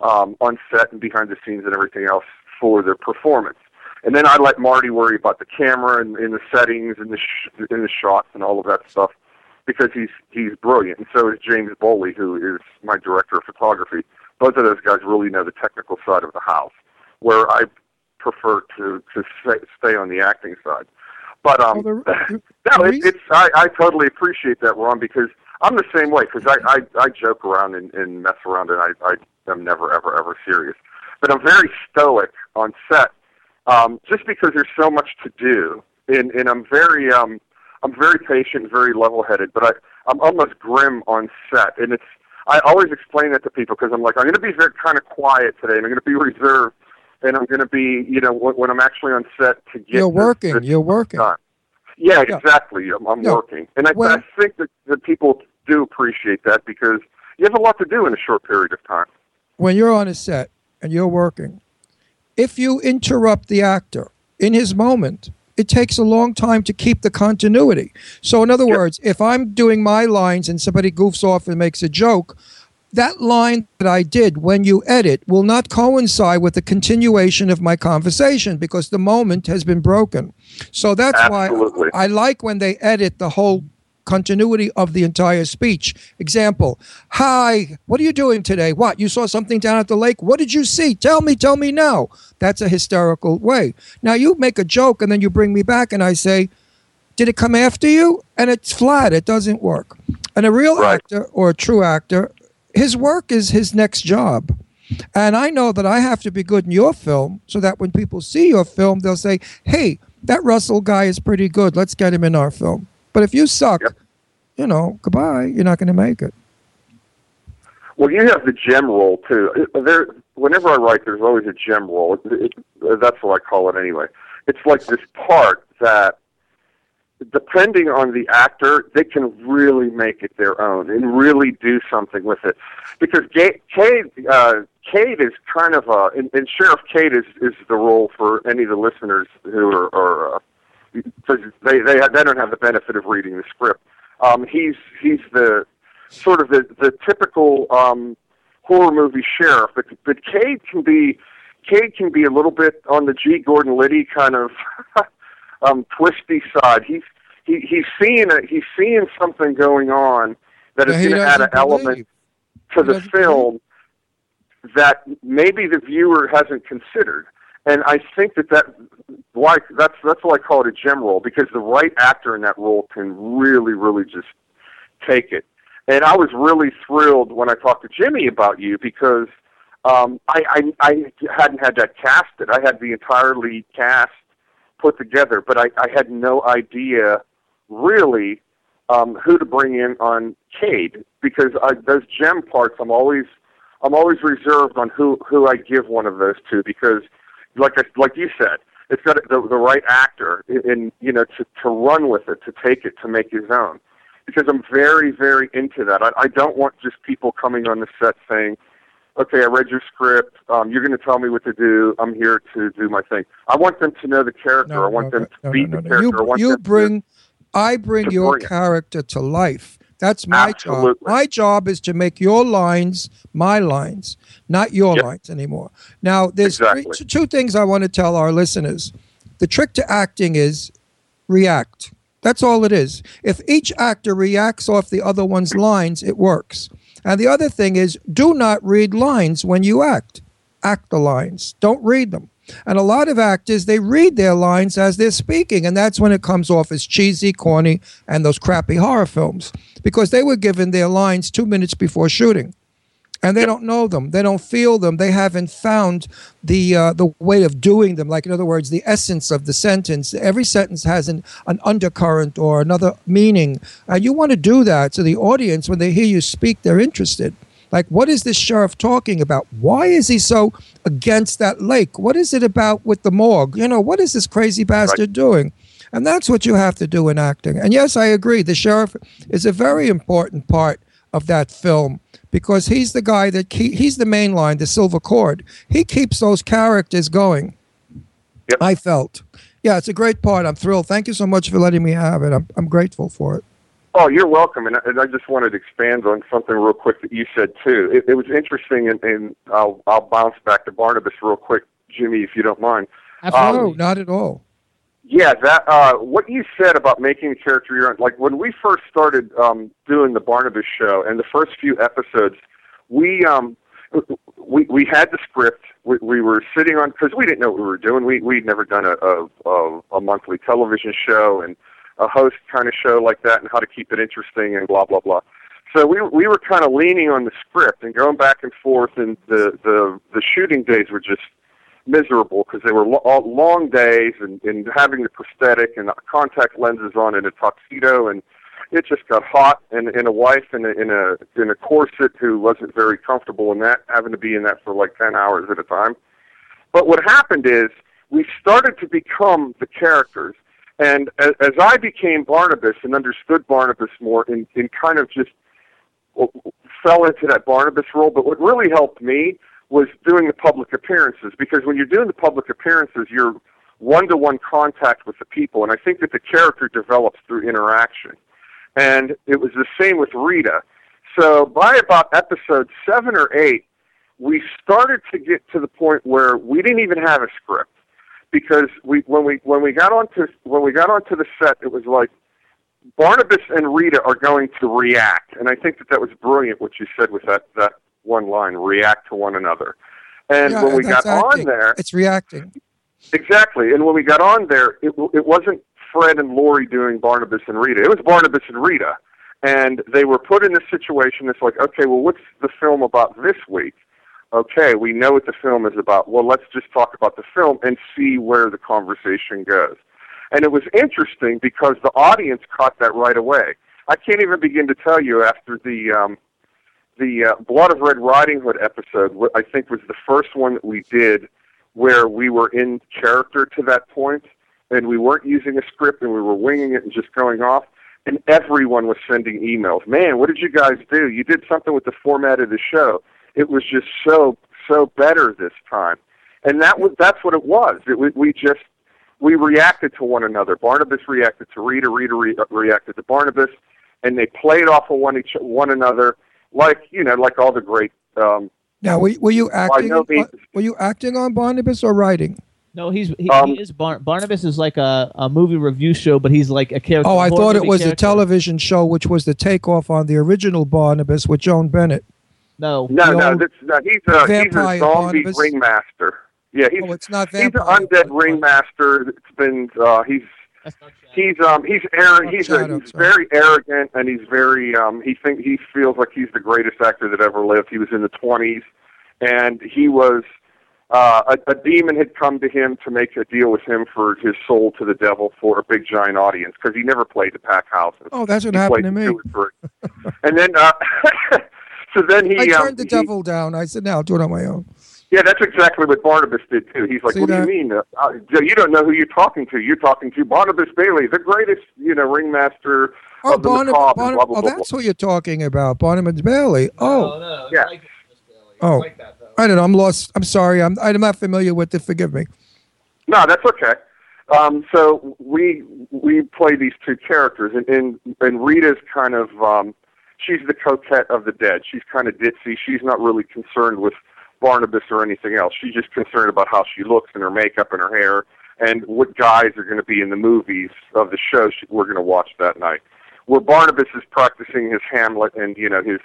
um, on set and behind the scenes and everything else for their performance. And then I let Marty worry about the camera and, and the settings and the sh- and the shots and all of that stuff because he's he's brilliant. And so is James Bowley, who is my director of photography. Both of those guys really know the technical side of the house, where I prefer to to stay, stay on the acting side. But um, Well, the- no, it, it's I, I totally appreciate that, Ron, because I'm the same way. Because I, I I joke around and, and mess around, and I I am never ever ever serious. But I'm very stoic on set, um, just because there's so much to do, and and I'm very um I'm very patient, very level-headed, but I I'm almost grim on set, and it's I always explain that to people because I'm like I'm going to be very kind of quiet today, and I'm going to be reserved, and I'm going to be you know when, when I'm actually on set to get You're this- working. this You're working. done. Yeah, Yeah. exactly. I'm, I'm Yeah. working, and I, Well- I think that, that people do appreciate that because you have a lot to do in a short period of time. when you're on a set and you're working, if you interrupt the actor in his moment, it takes a long time to keep the continuity. So, in other words, if I'm doing my lines and somebody goofs off and makes a joke, that line that I did when you edit will not coincide with the continuation of my conversation because the moment has been broken. So that's Absolutely. why I like when they edit the whole continuity of the entire speech. Example, hi, what are you doing today? What, you saw something down at the lake? What did you see? Tell me, tell me now. That's a hysterical way. Now you make a joke and then you bring me back and I say, did it come after you? And it's flat, it doesn't work. And a real Right. actor or a true actor, his work is his next job. And I know that I have to be good in your film so that when people see your film, they'll say, hey, that Russell guy is pretty good. Let's get him in our film. But if you suck, Yep. you know, goodbye. You're not going to make it. Well, you have the gem roll too. Uh, There, whenever I write, there's always a gem roll. It, it, that's what I call it anyway. It's like this part that depending on the actor, they can really make it their own and really do something with it. Because Ga- Cade, uh, Cade is kind of a, and, and Sheriff Cade is is the role for any of the listeners who are, are uh, because they they they don't have the benefit of reading the script. Um, he's he's the sort of the the typical um, horror movie sheriff, but but Cade can be Cade can be a little bit on the G. Gordon Liddy kind of um, twisty side. He's he, he's seeing a, he's seeing something going on that is Yeah, he going to add an element to He the film that maybe the viewer hasn't considered. And I think that that why that's that's why I call it a gem role because the right actor in that role can really really just take it. And I was really thrilled when I talked to Jimmy about you because um, I, I I hadn't had that casted. I had the entire lead cast put together, but I, I had no idea really um, who to bring in on Cade because I, those gem parts I'm always I'm always reserved on who who I give one of those to because like I, like you said it's got the, the right actor in you know to to run with it to take it to make his own. Because I'm very very into that. I, I don't want just people coming on the set saying okay I read your script. Um, you're going to tell me what to do. I'm here to do my thing. I want them to know the character. I want them to no, be no, the no. character. I You, want you them to- bring, I bring your bring it. character to life. That's my Absolutely. job. My job is to make your lines my lines, not your Yep. lines anymore. Now, there's three- two things I want to tell our listeners. The trick to acting is react. That's all it is. If each actor reacts off the other one's lines, it works. And the other thing is do not read lines when you act. Act the lines. Don't read them. And a lot of actors, they read their lines as they're speaking, and that's when it comes off as cheesy, corny, and those crappy horror films because they were given their lines two minutes before shooting and they don't know them. They don't feel them. They haven't found the uh, the way of doing them. Like in other words, the essence of the sentence. Every sentence has an, an undercurrent or another meaning, and you want to do that so the audience, when they hear you speak, they're interested. Like, what is this sheriff talking about? Why is he so against that lake? What is it about with the morgue? You know, what is this crazy bastard doing? And that's what you have to do in acting. And yes, I agree. The sheriff is a very important part of that film because he's the guy that keep, he's the main line, the silver cord. He keeps those characters going. Yep. I felt. Yeah, it's a great part. I'm thrilled. Thank you so much for letting me have it. I'm, I'm grateful for it. Oh, you're welcome. And, and I just wanted to expand on something real quick that you said too. It, it was interesting, and, and I'll I'll bounce back to Barnabas real quick, Jimmy, if you don't mind. Absolutely. No, not at all. Yeah, that uh, what you said about making the character your own. Like when we first started um, doing the Barnabas show, and the first few episodes, we um, we we had the script. We, we were sitting on because we didn't know what we were doing. We we'd never done a a, a a monthly television show and a host kind of show like that, and how to keep it interesting and blah blah blah. So we we were kind of leaning on the script and going back and forth, and the the the shooting days were just miserable because they were lo- long days and, and having the prosthetic and contact lenses on and a tuxedo and it just got hot and, and a wife in a, in a in a corset who wasn't very comfortable in that having to be in that for like 10 hours at a time but what happened is we started to become the characters and as, as I became Barnabas and understood Barnabas more and, and kind of just fell into that Barnabas role but what really helped me was doing the public appearances because when you're doing the public appearances, you're one to one contact with the people, and I think that the character develops through interaction. And it was the same with Rita. So by about episode seven or eight, we started to get to the point where we didn't even have a script because we when we when we got onto when we got onto the set, it was like Barnabas and Rita are going to react, and I think that that was brilliant what you said with that that one line, react to one another. And Yeah, when we got acting. on there, It's reacting. exactly, and when we got on there, it it wasn't Fred and Lori doing Barnabas and Rita. It was Barnabas and Rita, and they were put in this situation. It's like, okay, well, what's the film about this week? Okay, we know what the film is about. Well, let's just talk about the film and see where the conversation goes. And it was interesting because the audience caught that right away. I can't even begin to tell you after the um, the uh, Blood of Red Riding Hood episode. I think was the first one that we did where we were in character to that and we weren't using a script, and we were winging it and just going off. And everyone was sending emails. Man, what did you guys do? You did something with the format of the show. It was just so so better this time, and that was that's what it was. It, we, we just we reacted to one another. Barnabas reacted to Rita. Rita re- reacted to Barnabas, and they played off of one each one another, like you know, like all the great. Um, Now, were, were you acting? no on- were you acting on Barnabas or writing? No, he's he, Um, he is Bar- Barnabas is like a, a movie review show, but he's like a character. Oh, I thought it movie was a character. television show, which was the takeoff on the original Barnabas with Joan Bennett. No, no, The no, old this, no, he's a he's a vampire zombie Barnabas? ringmaster. Yeah, he's Oh, it's not he's an vampire. undead ringmaster. It's been uh, he's That's not he's um he's arrogant. He's, a, he's very arrogant, and he's very um he think he feels like he's the greatest actor that ever lived. He was in the twenties, and he was uh, a, a demon had come to him to make a deal with him for his soul to the devil for a big giant audience because he never played to pack houses. Oh, that's what he happened to me. two or three. and then uh, so then he I um, turned the he- devil down. I said, "No, I'll do it on my own." yeah, that's exactly what Barnabas did too. He's like, See "What that? do you mean? Uh, uh, you don't know who you're talking to. You're talking to Barnabas Bailey, the greatest, you know, ringmaster Oh, of the Barnabas. macabre." and Barnab- blah, blah, oh, that's who you're talking about, Barnabas Bailey. Oh, no, Yeah. like Oh. like that. I don't know. I'm lost. I'm sorry. I'm I'm not familiar with it. Forgive me. No, that's okay. Um, so we we play these two characters, and and, and Rita's kind of um, she's the coquette of the dead. She's kind of ditzy. She's not really concerned with Barnabas or anything else. She's just concerned about how she looks and her makeup and her hair, and what guys are going to be in the movies of the show she, we're going to watch that night. Where Barnabas is practicing his Hamlet and you know his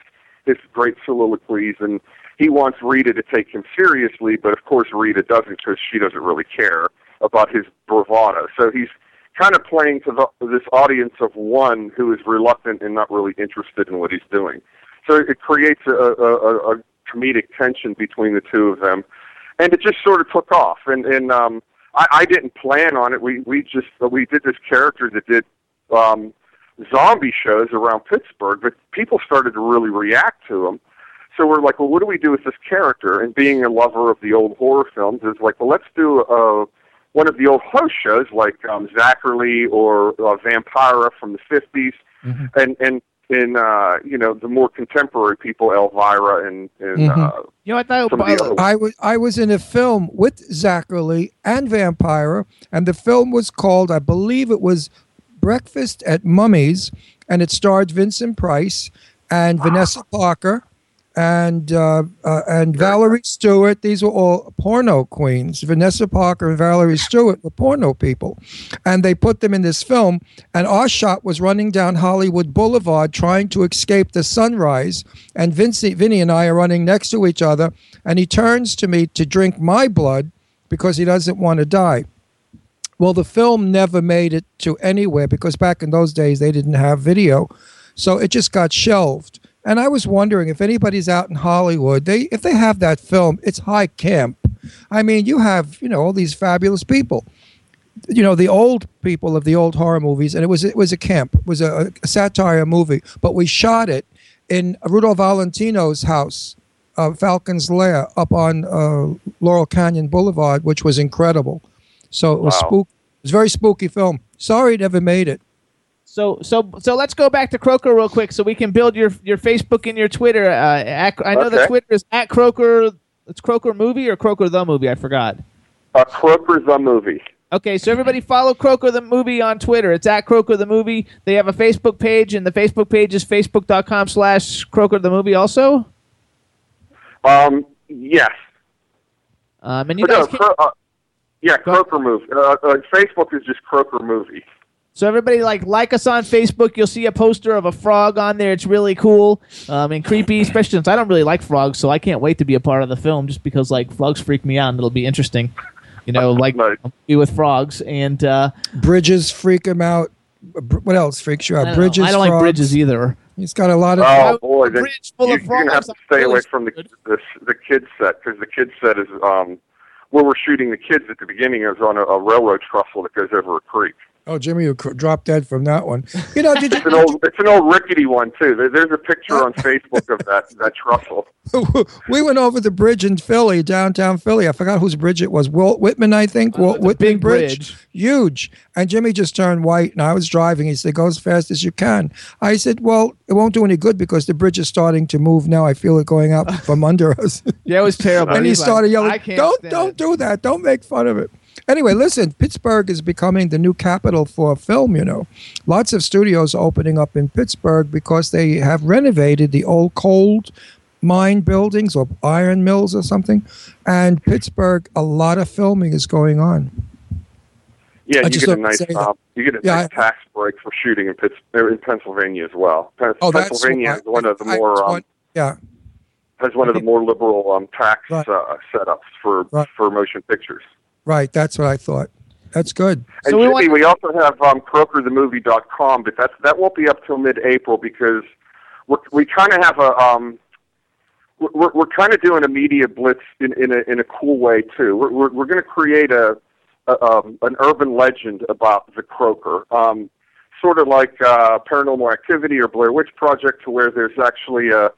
his great soliloquies, and he wants Rita to take him seriously, but of course Rita doesn't because she doesn't really care about his bravado. So he's kind of playing to the, this audience of one who is reluctant and not really interested in what he's doing. So it creates a, a, a, a comedic tension between the two of them, and it just sort of took off. And and um, I, I didn't plan on it. We we just we did this character that did um, zombie shows around Pittsburgh, but people started to really react to him. So we're like, well, what do we do with this character? And being a lover of the old horror films is like, well, let's do uh, one of the old host shows like um, Zacherley or uh, Vampira from the 50s, and and in uh, you know the more contemporary people, Elvira and and Mhm. uh, You know, I thought some of I was I was in a film with Zacherley and Vampira, and the film was called, I believe it was Breakfast at Mummy's, and it starred Vincent Price and Vanessa Parker and uh, uh, and Valerie Stewart. These were all porno queens. Vanessa Parker and Valerie Stewart were porno people, and they put them in this film. And our shot was running down Hollywood Boulevard trying to escape the sunrise. And Vincy, Vinny and I are running next to each other, and he turns to me to drink my blood because he doesn't want to die. Well, the film never made it to anywhere because back in those days they didn't have video, so it just got shelved. And I was wondering if anybody's out in Hollywood, they if they have that film, it's high camp. I mean, you have you know all these fabulous people, you know the old people of the old horror movies, and it was it was a camp, it was a, a satire movie, but we shot it in Rudolph Valentino's house, uh, Falcon's Lair, up on uh, Laurel Canyon Boulevard, which was incredible. So it was Wow. spook. It was a very spooky film. Sorry, it never made it. So so so let's go back to Croaker real quick, so we can build your your Facebook and your Twitter. Uh, at, I know the Twitter is at Croaker. It's Croaker movie or Croaker the movie. I forgot. uh, Croaker the movie. Okay, so everybody follow Croaker the movie on Twitter. It's at Croaker the movie. They have a Facebook page, and the Facebook page is facebook.com slash Croaker the movie also. Um, yes. Um, and you But no, can, uh, yeah, Croaker movie. Uh, uh, Facebook is just Croaker movie. So everybody like like us on Facebook. You'll see a poster of a frog on there. It's really cool um, and creepy, especially since I don't really like frogs, so I can't wait to be a part of the film just because like frogs freak me out and it'll be interesting. You know, like Nice. be with frogs and uh, Bridges freak him out. What else freaks you out? don't, know. Bridges. I don't like bridges either. He's got a lot of. Oh boy, then bridge full you, of you're gonna have to stay really away from the scared. the, the kids set because the kids set is um where we're shooting the kids at the beginning is on a, a railroad trestle that goes over a creek. Oh, Jimmy, you dropped dead from that one. You know, did It's an old, it's an old rickety one too. There's a picture on Facebook of that that trestle. we went over the bridge in Philly, downtown Philly. I forgot whose bridge it was. Walt Whitman, I think. Uh, Walt it's a Whitman big bridge. Huge. And Jimmy just turned white, and I was driving. He said, "Go as fast as you can." I said, "Well, it won't do any good because the bridge is starting to move now. I feel it going up from under us." Yeah, it was terrible. and he started yelling, "Don't, stand don't it." do that! Don't make fun of it." Anyway, listen, Pittsburgh is becoming the new capital for film. You know, lots of studios are opening up in Pittsburgh because they have renovated the old cold mine buildings or iron mills or something. And Pittsburgh, a lot of filming is going on. Yeah, I you get a nice um, you get a Yeah, nice tax break for shooting in Pitts in Pennsylvania as well. Oh, Pennsylvania I- has one of the I- more I- um, yeah. has one of the more liberal um, tax Right. uh, setups for Right. for motion pictures. Right, that's what I thought. That's good. And So we Jimmy, want- we also have um, CroakerTheMovie.com, but that's that won't be up till mid-April because we're, we kind of have a um, we're we're kind of doing a media blitz in in a in a cool way too. We're we're, we're going to create a, a um, an urban legend about the Croaker. Um, Sort of like uh, Paranormal Activity or Blair Witch Project, to where there's actually a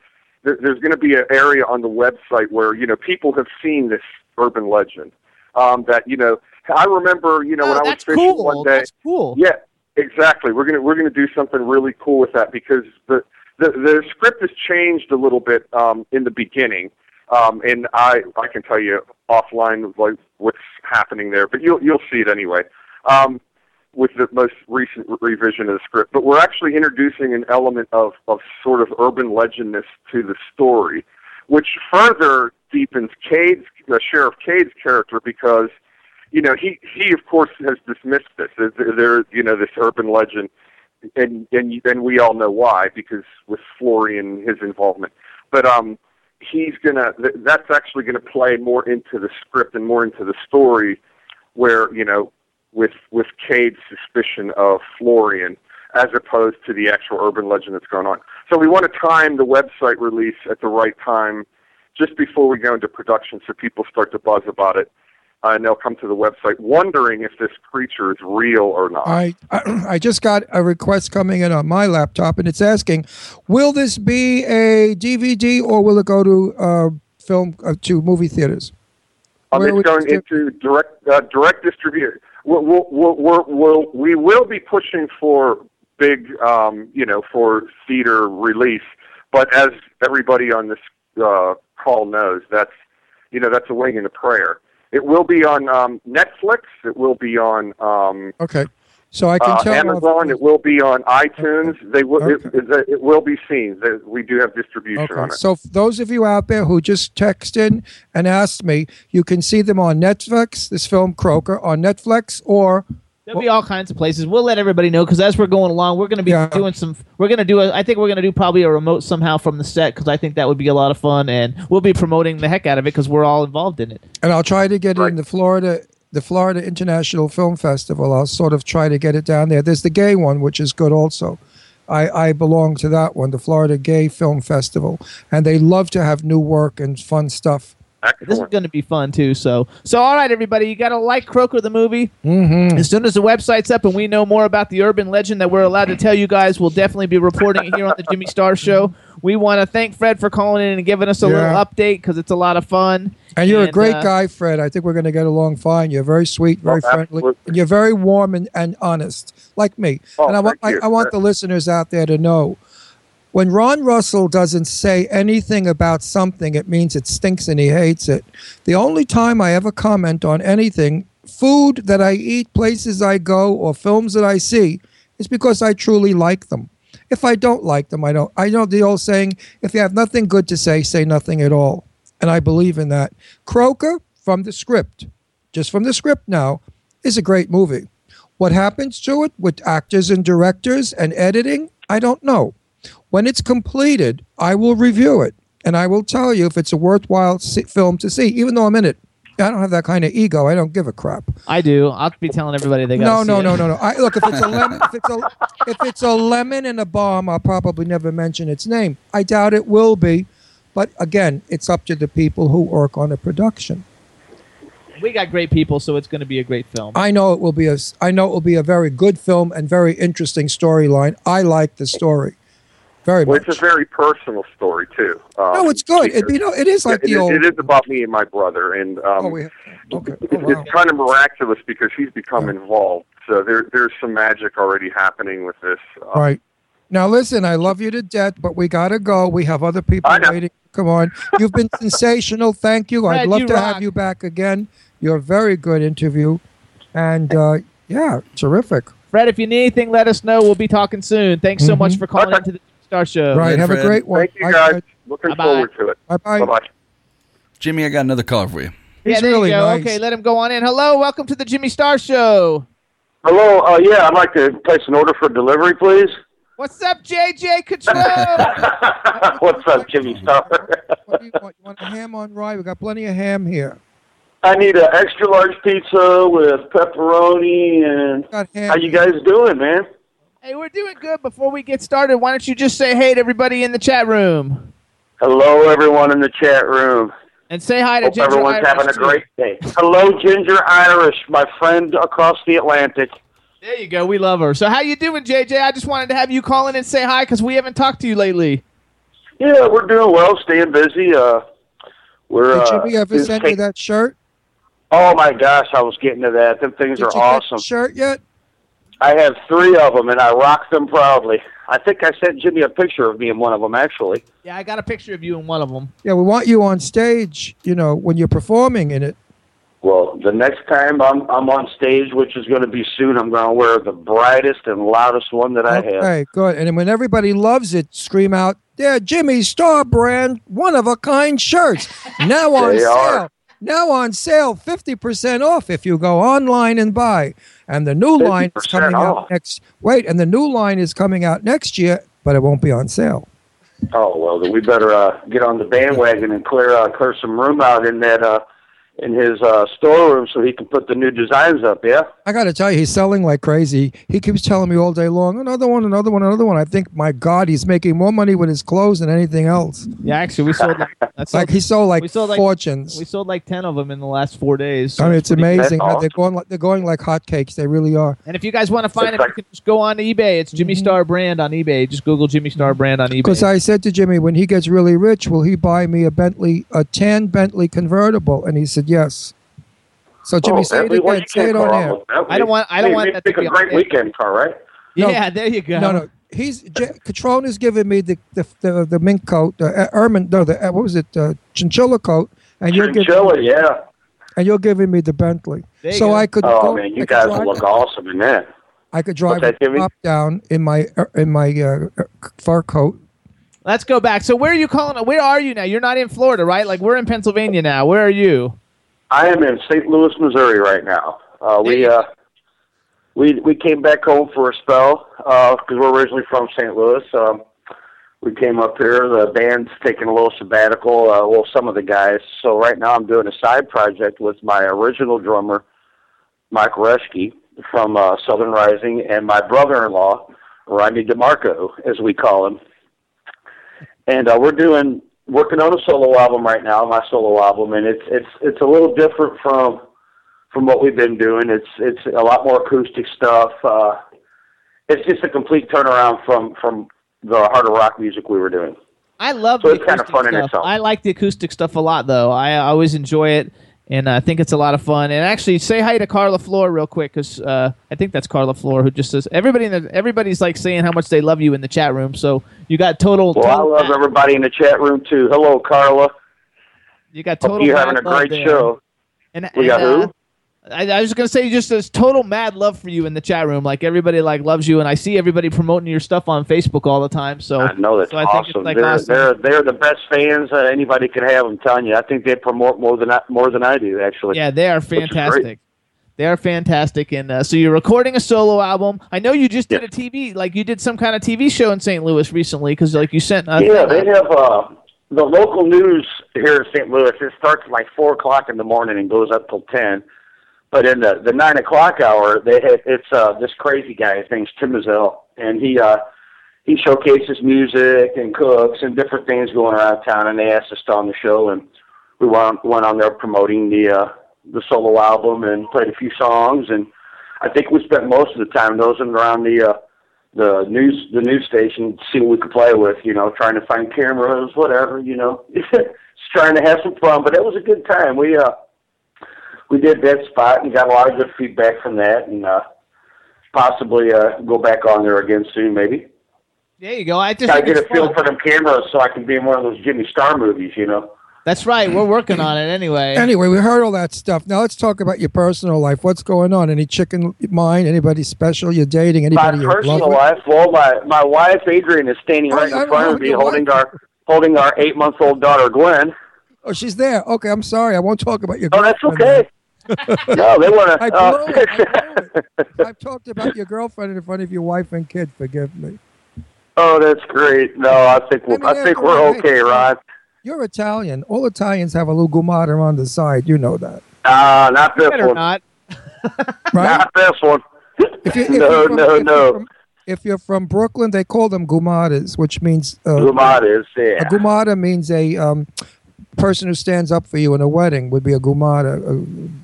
there, there's going to be an area on the website where you know people have seen this urban legend. Um, that you know, I remember you know Oh, when I was fishing cool. one day. That's cool. Yeah, exactly. We're gonna we're gonna do something really cool with that because the the, the script has changed a little bit um, in the beginning, um, and I I can tell you offline like what's happening there, but you'll you'll see it anyway. Um, with the most recent re- revision of the script, but we're actually introducing an element of, of sort of urban legendness to the story, which further deepens Cade's, uh, Sheriff Cade's character because you know, he he of course has dismissed this. There, you know, this urban legend, and and and we all know why because with Florian his involvement. But um, he's gonna th- that's actually gonna play more into the script and more into the story, where you know, with with Cade's suspicion of Florian as opposed to the actual urban legend that's going on. So we want to time the website release at the right time, just before we go into production, so people start to buzz about it uh, and they'll come to the website wondering if this creature is real or not. I, I just got a request coming in on my laptop, and it's asking, "Will this be a DVD or will it go to uh, film uh, to movie theaters?" um, where it's going into direct uh, direct distribution. We'll, we'll, we'll, we'll, we'll, we will be pushing for big, um, you know, for theater release. But as everybody on this uh, call knows, that's you know that's a wing and a prayer. It will be on um, Netflix. It will be on um, Okay, so I can uh, tell Amazon. It will be on iTunes. They will. Okay. It, it, it will be seen. That we do have distribution on it. so those of you out there who just text in and asked me, you can see them on Netflix. This film Croaker on Netflix, or There'll be all kinds of places. We'll let everybody know because as we're going along, we're going to be Yeah. doing some. We're going to do. A, I think we're going to do probably a remote somehow from the set because I think that would be a lot of fun, and we'll be promoting the heck out of it because we're all involved in it. and I'll try to get it Right. in the Florida, the Florida International Film Festival. I'll sort of try to get it down there. There's the gay one, which is good also. I, I belong to that one, the Florida Gay Film Festival, and they love to have new work and fun stuff. This is going to be fun too. So, so all right, everybody, you got to like Croaker the movie. Mm-hmm. As soon as the website's up and we know more about the urban legend that we're allowed to tell you guys, we'll definitely be reporting it here on the Jimmy Star Show. We want to thank Fred for calling in and giving us a little update because it's a lot of fun. And you're a great uh, guy, Fred. I think we're going to get along fine. You're very sweet, very Oh, friendly, and you're very warm and, and honest, like me. Oh, and I want I, you. I want the listeners out there to know when Ron Russell doesn't say anything about something, it means it stinks and he hates it. The only time I ever comment on anything, food that I eat, places I go, or films that I see, is because I truly like them. If I don't like them, I don't. I know the old saying: if you have nothing good to say, say nothing at all. And I believe in that. Croaker, from the script, just from the script now, is a great movie. What happens to it with actors and directors and editing, I don't know. When it's completed, I will review it and I will tell you if it's a worthwhile film to see, even though I'm in it. I don't have that kind of ego. I don't give a crap. I do. I'll be telling everybody they got. No, no, no, no, no. I, look, if it's a lemon, if it's a, if it's a lemon and a bomb, I'll probably never mention its name. I doubt it will be, but again, it's up to the people who work on the production. We got great people, so it's going to be a great film. I know it will be a. I know it will be a very good film and very interesting storyline. I like the story very Well, much. it's a very personal story too. Um, no, it's good. It, you know, it is like it, the it- old. it is about me and my brother, and um, Oh, we okay. it's, Oh, wow. it's kind of miraculous because he's become involved. So there, there's some magic already happening with this. Uh, Right. Now listen, I love you to death, but we gotta go. We have other people waiting. Come on. You've been sensational. Thank you. I'd Fred, love you to rock. have you back again. You're a very good interview. And uh, yeah, terrific. Fred, if you need anything, let us know. We'll be talking soon. Thanks so much for calling Okay. into the Star Show. right. Have Fred. a great one. Thank you guys. Looking Bye-bye. forward to it. Bye Bye bye. bye. Jimmy, I got another caller for you. Yeah, He's there really you go. nice. Okay, let him go on in. Hello, welcome to the Jimmy Star Show. Hello. Uh, yeah, I'd like to place an order for delivery, please. What's up, JJ Catrone? What's up, Jimmy Star? What do you want? You want a ham on rye? We got plenty of ham here. I need an extra large pizza with pepperoni and. Got ham. How you guys doing, man? Hey, we're doing good. Before we get started, why don't you just say hey to everybody in the chat room Hello, everyone in the chat room. and say hi to Hope Ginger everyone's Irish, having a too. great day. Hello, Ginger Irish, my friend across the Atlantic. There you go. We love her. So how you doing, JJ? I just wanted to have you call in and say hi because we haven't talked to you lately. Yeah, we're doing well, staying busy. Uh, we're. Did uh, Jimmy ever just send you that shirt? Oh my gosh, I was getting to that. Them things Did are you awesome. get the shirt yet? I have three of them, and I rock them proudly. I think I sent Jimmy a picture of me in one of them, actually. Yeah, I got a picture of you in one of them. Yeah, we want you on stage. You know, when you're performing in it. Well, the next time I'm I'm on stage, which is going to be soon, I'm going to wear the brightest and loudest one that I have. Okay, good. And when everybody loves it, scream out, "Yeah, Jimmy Star brand one of a kind shirts now on They sale. are. Now on sale, fifty percent off if you go online and buy. And the new line is 50% coming out next. Wait, and the new line is coming out next year, but it won't be on sale. Oh well, then we better uh, get on the bandwagon and clear uh, clear some room out in that uh, in his uh, storeroom so he can put the new designs up. Yeah. I got to tell you, he's selling like crazy. He keeps telling me all day long, another one, another one, another one. I think, my God, he's making more money with his clothes than anything else. Yeah, actually, we sold like, that's Like he sold like We sold, like- fortunes. we sold like ten of them in the last four days. I mean, it's pretty amazing how That's they're going like they're going like hotcakes. They really are. And if you guys want to find It's it, like- you can just go on eBay. It's Jimmy Star Brand on eBay. Just Google Jimmy Star Brand on eBay. Because I said to Jimmy, when he gets really rich, will he buy me a Bentley, a tan Bentley convertible? And he said yes. So Jimmy, oh, say it Bentley, well, again. Say it on wrong air. I don't want- I don't Hey, want make- that to make be a great air. weekend car, right? No. yeah, there you go. No, no. He's J- Catrone's giving me the the the, the mink coat, the uh, ermine, no, the uh, what was it, uh, chinchilla coat, and you're giving Chinchilla, yeah. and you're giving me the Bentley. There you So go. I could Oh go, man, you could guys drive, look awesome in that. I could drive that, a Jimmy? down in my uh, in my uh, uh, fur coat. Let's go back. So where are you calling? Where are you now? You're not in Florida, right? Like we're in Pennsylvania now. Where are you? I am in St. Louis, Missouri right now. Uh, we uh, we we came back home for a spell because we're originally from St. Louis. Um, we came up here. The band's taking a little sabbatical. Uh, well, some of the guys. So right now, I'm doing a side project with my original drummer, Mike Reschke from uh, Southern Rising, and my brother-in-law, Rodney DeMarco, as we call him. And uh, we're doing working on a solo album right now, my solo album, and it's it's it's a little different from from what we've been doing. It's it's a lot more acoustic stuff. Uh, it's just a complete turnaround from from the harder rock music we were doing. I love So the acoustic fun in stuff. itself. I like the acoustic stuff a lot, though. I always enjoy it, and I think it's a lot of fun. And actually, say hi to Carla Floor real quick, because uh, I think that's Carla Floor who just says everybody in the, everybody's like saying how much they love you in the chat room. So you got total. Well, I love everybody in the chat room too. Hello, Carla. You got Hope total. you're having a great there. show. And, We got and, who? I, I was gonna say just there's total mad love for you in the chat room. Like everybody like loves you, and I see everybody promoting your stuff on Facebook all the time. So I know that's so I think it's, awesome. like, they're, awesome. they're they're the best fans uh, anybody could have. I'm telling you. I think they promote more than I, more than I do. Actually. Yeah, they are fantastic. They are fantastic, and uh, so you're recording a solo album. I know you just did Yeah. a TV, like you did some kind of TV show in St. Louis recently, because like you sent. Uh, Yeah, they have uh, the local news here in St. Louis. It starts at like four o'clock in the morning and goes up till ten. But in the the nine o'clock hour, they have it's uh, this crazy guy. His name's Tim Ezell, and he uh, he showcases music and cooks and different things going around town. And they asked us to on the show, and we went went on there promoting the uh, the solo album and played a few songs, and I think we spent most of the time nosing around the uh, the news the news station, see what we could play with. You know, trying to find cameras, whatever. You know, just trying to have some fun. But it was a good time. We uh we did that spot and got a lot of good feedback from that, and uh, possibly uh, go back on there again soon, maybe. There you go. I just Gotta get a it's feel for them cameras so I can be in one of those Jimmy Star movies, you know. That's right. We're working on it anyway. Anyway, we heard all that stuff. Now let's talk about your personal life. What's going on? Any chicken mind? Anybody special? You're dating? My Anybody you're in personal with? life, well, my my wife Adrian is standing Oh, right I in front of me, holding wife. our holding our eight month old daughter Gwen. Oh, she's there. Okay, I'm sorry. I won't talk about your. Oh, that's girlfriend okay. No, they want I to. blew it. I blew it. I've talked about your girlfriend in front of your wife and kid. Forgive me. oh, that's great. No, I think we're, I think we're a- okay, Ron. You're Italian. All Italians have a little gumata on the side. You know that, Uh, not this Better one. not. right? Not this one. If you, if No, from, no, if no. From, if you're from Brooklyn, they call them gumatas, which means uh, Gumata is yeah. A gumata means a um, person who stands up for you in a wedding would be a gumata, a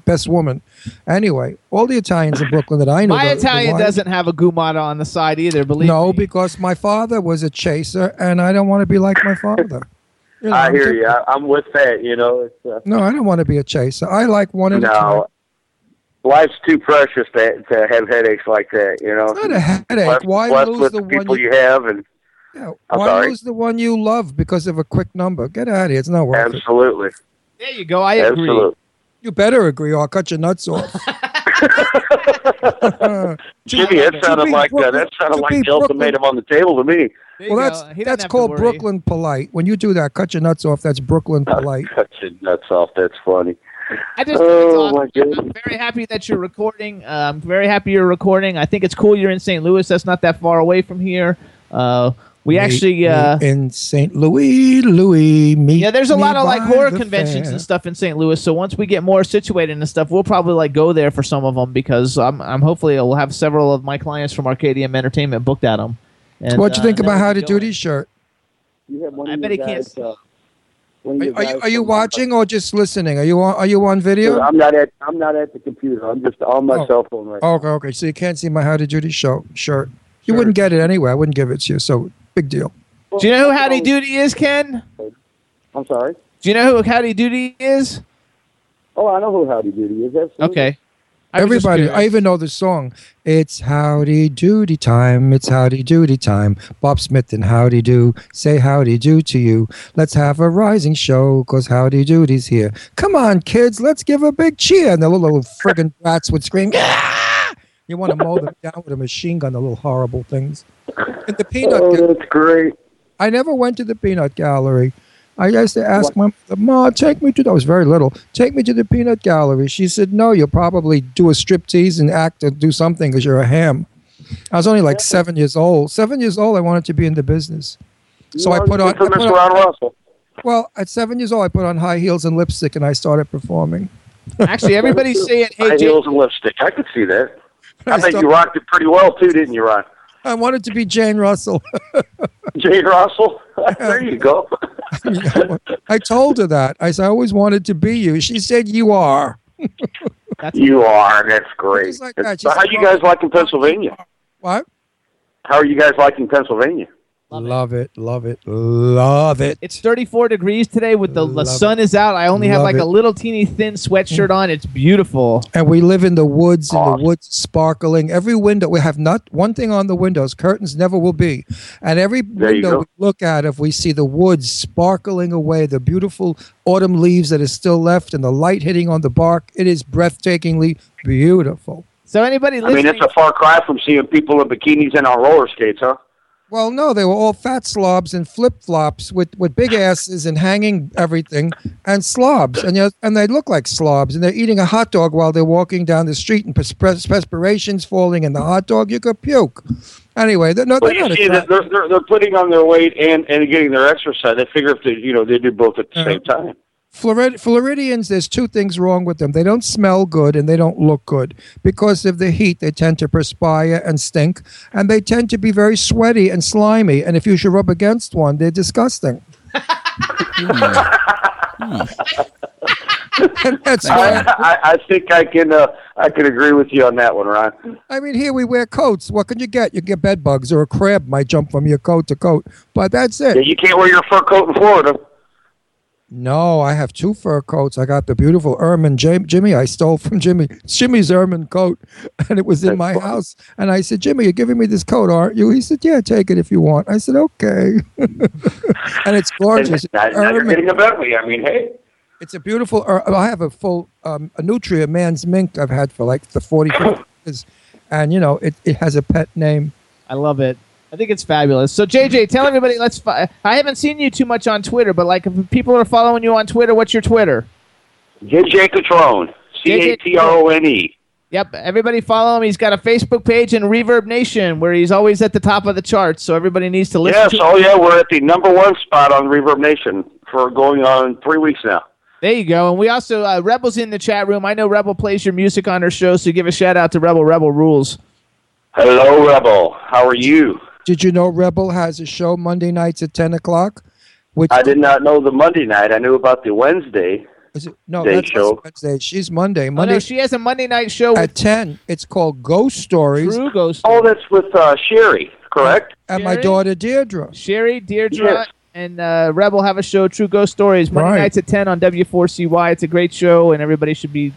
best woman. Anyway, all the Italians in Brooklyn that I know. My the- the Italian wives- doesn't have a gumata on the side either. Believe me. No, me. because my father was a chaser, and I don't want to be like my father. You know, I I'm hear di- you. I, I'm with that. You know, it's uh, No, I don't want to be a chaser. I like one at a time. no. Life's too precious to to have headaches like that. You know, It's not a headache. Blessed, Why blessed lose with the the one people you, you have, and yeah, I'm why sorry? lose the one you love because of a quick number? Get out of here. It's not worth it. absolutely, There you go. I agree. absolutely. You better agree, or I'll cut your nuts off. Jimmy, that sounded be like uh, Brooklyn- that sounded to like be the Brooklyn- ultimatum on the table to me. Well, that's He doesn't that's called. Brooklyn polite. When you do that, cut your nuts off. That's Brooklyn polite. Cut your nuts off. That's funny. I just think Oh, my awesome. goodness. I'm very happy that you're recording. Uh, I'm very happy you're recording. I think it's cool you're in St. Louis. That's not that far away from here. Uh, we Meet actually, uh, in St. Louis, Louis. Meet yeah, there's a lot of like horror conventions fair. and stuff in St. Louis. So once we get more situated and stuff, we'll probably like go there for some of them because I'm, I'm hopefully I'll have several of my clients from Arcadium Entertainment booked at them. And, What'd you uh, think then about How to do Duty shirt? You have one I bet your he can't uh, Are, your are you, are you watching or just listening? Are you on, are you on video? I'm not at I'm not at the computer. I'm just on my Oh. cell phone right now. Okay, okay. So you can't see my Howdy Doody show shirt. You Sure. wouldn't get it anyway. I wouldn't give it to you. So big deal. now. Do you know who Howdy Doody is, Ken? I'm sorry. Do you know who Howdy Doody is? Oh, I know who Howdy Doody is. Absolutely. Okay. I Everybody. I even know the song. It's howdy doody time. It's howdy doody time. Bob Smith and howdy do say howdy do to you. Let's have a rising show because howdy doody's here. Come on, kids, let's give a big cheer. And the little, little friggin' rats would scream, yeah! You want to mow them down with a machine gun, the little horrible things. And the peanut, Oh, Ga- that's great. I never went to the peanut gallery. I used to ask my mother, Ma, take me to, I was very little, take me to the peanut gallery. She said, no, you'll probably do a striptease and act or do something because you're a ham. I was only like seven years old. Seven years old, I wanted to be in the business. So I put on, I Infamous put on- Ron Russell. well, at seven years old, I put on high heels and lipstick and I started performing. Actually, everybody's saying, "Hey, High Jay, heels and lipstick. I could see that. I think you rocked it pretty well too, didn't you, Ron? I wanted to be Jane Russell. Jane Russell. there you go. I told her that. I said, I always wanted to be you. She said, you are. that's you are. That's great. Like that. So She how said, you guys oh, liking Pennsylvania? What? How are you guys liking Pennsylvania? Love it, love it, love it. It's 34 degrees today with the, the sun is out. I only have like it. a little teeny thin sweatshirt on. It's beautiful. And we live in the woods, and Awesome. the woods sparkling. Every window, we have not one thing on the windows. Curtains never will be. And every There window we look at, if we see the woods sparkling away, the beautiful autumn leaves that is still left, and the light hitting on the bark, it is breathtakingly beautiful. So anybody I mean, it's a far cry from seeing people in bikinis and on roller skates, huh? Well, no, they were all fat slobs and flip flops with, with big asses and hanging everything and slobs. And, you know, and they look like slobs. And they're eating a hot dog while they're walking down the street and perspir- perspiration's falling in the hot dog. You could puke. Anyway, they're, no, they're not see they're, they're they're putting on their weight and and getting their exercise. They figure if they you know they do both at the Uh-huh. same time. Florid- Floridians, there's two things wrong with them. They don't smell good and they don't look good. Because of the heat, they tend to perspire and stink. And they tend to be very sweaty and slimy. And if you should rub against one, they're disgusting. That's why. I, I, I think I can uh, I can agree with you on that one, Ron. I mean, here we wear coats. What can you get? You get bed bugs or a crab might jump from your coat to coat, but that's Yeah, it. you can't wear your fur coat in Florida. No, I have two fur coats. I got the beautiful ermine Jim, Jimmy. I stole from Jimmy. It's Jimmy's ermine coat, and it was in my house. And I said, Jimmy, you're giving me this coat, aren't you? He said, Yeah, take it if you want. I said, Okay. and it's gorgeous. Now, now you're getting a Bentley. I mean, hey. It's a beautiful. Uh, I have a full um, a Nutria man's mink I've had for like the 40 50 years, and you know it, it has a pet name. I love it. I think it's fabulous. So JJ, tell everybody. Let's. Fi- I haven't seen you too much on Twitter, but like, if people are following you on Twitter, what's your Twitter? JJ Catrone. C A T R O N E. Yep, everybody follow him. He's got a Facebook page and Reverb Nation where he's always at the top of the charts. So everybody needs to listen. Yes, to oh yeah, we're at the number one spot on Reverb Nation for going on three weeks now. There you go. And we also uh, Rebel's in the chat room. I know Rebel plays your music on her show, so give a shout out to Rebel. Rebel rules. Hello, Rebel. How are you? Did you know Rebel has a show Monday nights at 10 o'clock? Which I did not know the Monday night. I knew about the Wednesday. is it, no, day that's show. Wednesday. She's Monday. Oh, Monday no, she has a Monday night show at with 10. It's called Ghost Stories. True Ghost. Oh, that's with uh, Sherry, correct? And my Sherry? daughter Deirdre. Sherry, Deirdre, Yes. and uh, Rebel have a show, True Ghost Stories, Monday Right. nights at 10 on W4CY. It's a great show, and everybody should be.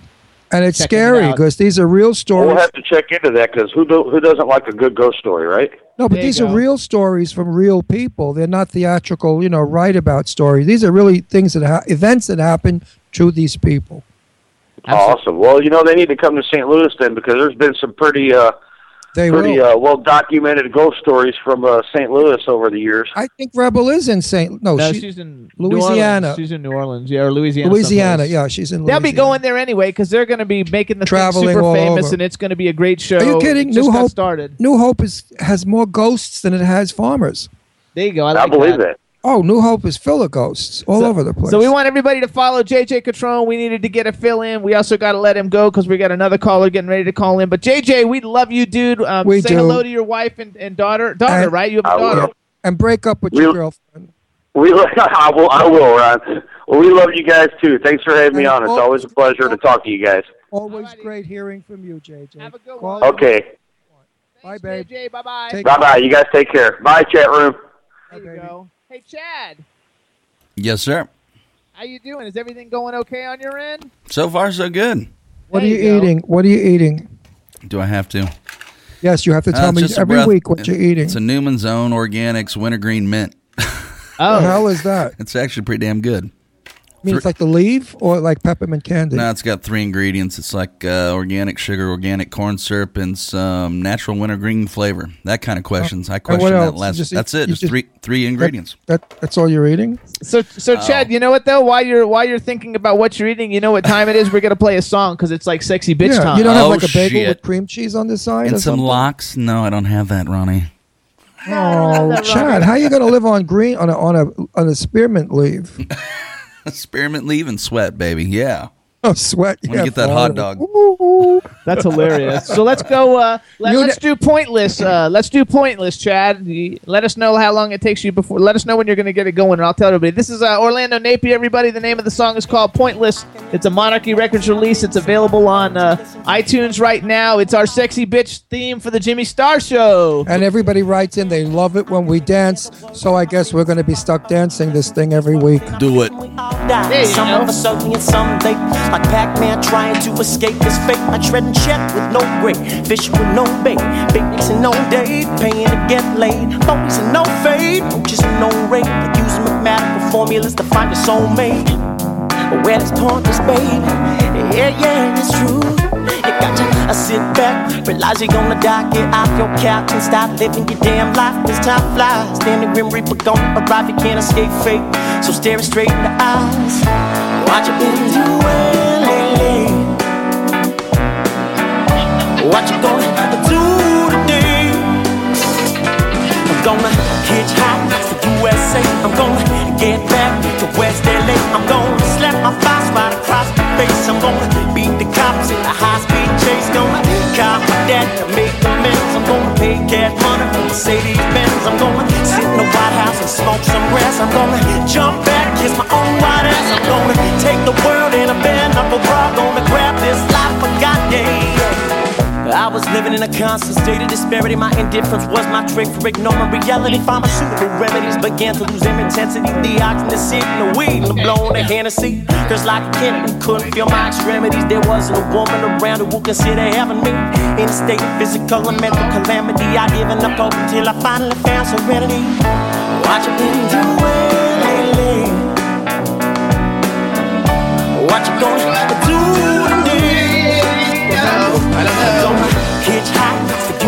And it's scary out. because these are real stories. We'll have to check into that because who do, who doesn't like a good ghost story, right? No, but these go. are real stories from real people. They're not theatrical, you know, write about stories. These are really things that ha- events that happen to these people. Awesome. Well, you know they need to come to St. Louis then because there's been some pretty uh, They pretty uh, well documented ghost stories from uh, St. Louis over the years. I think Rebel is in St. No, No, she- she's in Louisiana. She's in New Orleans, yeah, or Louisiana. Louisiana. someplace. Yeah, she's in. Louisiana. They'll be going there anyway because they're going to be making the thing Traveling super famous, over. and it's going to be a great show. Are you kidding? It just New got Hope started. New Hope is has more ghosts than it has farmers. There you go. I, I like believe that. that. Oh, New Hope is full of ghosts all over the place. So we want everybody to follow JJ Catrone. We needed to get a fill in. We also got to let him go because we got another caller getting ready to call in. But JJ, we love you, dude. Um, We say do. hello to your wife and, and daughter. Daughter, And- right? You have a will. daughter. and break up with We- your girlfriend. We I will I will Ron. Well, we love you guys too. Thanks for having me on. It's always a pleasure to talk to you guys. Always Alrighty. great hearing from you, JJ. Have a good Call one. me. Okay. Bye, Thanks, babe. JJ. Bye bye. Bye bye. You guys take care. Bye, chat room. There you baby. go. Hey, Chad, Yes, sir. how you doing? Is everything going okay on your end? So far, so good. What There are you, you eating? What are you eating? Do I have to? Yes, you have to Uh, tell it's me every breath- week what you're eating. It's a Newman's Own Organics Wintergreen Mint. What the Oh, hell is that? It's actually pretty damn good. I mean, it's like the leaf or like peppermint candy. No, it's got three ingredients. It's like uh, organic sugar, organic corn syrup, and some natural wintergreen flavor. That kind of questions. I question that last. Just that's it. Just, just- three three ingredients. That, that's all you're eating? so so Chad, you know what though? While you're while you're thinking about what you're eating, you know what time it is. We're gonna play a song because it's like sexy bitch yeah. time. You don't Oh, have like a bagel shit. with cream cheese on the side or And some locks. No, I don't have that, Ronnie. Oh, Chad, how are you gonna live on green on a on a on a spearmint leaf? Spearmint leave and sweat, baby. Yeah. Oh, sweat. Wanna yeah, get that hot dog. That's hilarious. So let's go. Uh, let, You us do pointless. Uh, let's do pointless, Chad. You- Let us know how long it takes you before. Let us know when you're going to get it going, and I'll tell everybody. This is uh, Orlando Napier. Everybody, the name of the song is called Pointless. It's a Monarchy Records release. It's available on uh, iTunes right now. It's our sexy bitch theme for the Jimmy Star Show. And everybody writes in, they love it when we dance. So I guess we're going to be stuck dancing this thing every week. Do it. There you some go. of us ugly and some late. Like Pac-Man trying to escape his fate. I tread and check with no grade. Fishing with no bait. Picnics and no date. Paying to get laid. Boys and no fade. Roaches and no rate. Using mathematical formulas to find your soulmate. But where this pointless, babe? Yeah, yeah, it's true. You got to uh, sit back, realize you're gonna die. Get off your couch and start living your damn life. This time flies. Damn, the grim reaper gonna arrive. You can't escape fate. So stare it straight in the eyes. Watch you been doing lately? What you gonna do today? I'm gonna hitchhike to USA. I'm gonna get back to West LA. I'm gonna slap my boss right across the face. I'm gonna beat the cops in a high speed chase. Gonna call my dad to make amends. I'm gonna pay cash money for Mercedes Benz. I'm gonna sit in the White House and smoke some grass. I'm gonna jump back, kiss my own white ass. I'm gonna take the world in a bend. Bra gonna grab this life got, yeah. I was living in a constant state of disparity. My indifference was my trick for ignoring reality. Pharmaceutical remedies began to lose their intensity. The oxygen, sitting, the weed, and the blowing the Hennessy. Cause like a kid who couldn't feel my extremities, there wasn't a woman around who would consider having me. In a state of physical and mental calamity, I given up hope until I finally found serenity. What you been doing lately? What you gonna do today? Gonna hitchhike to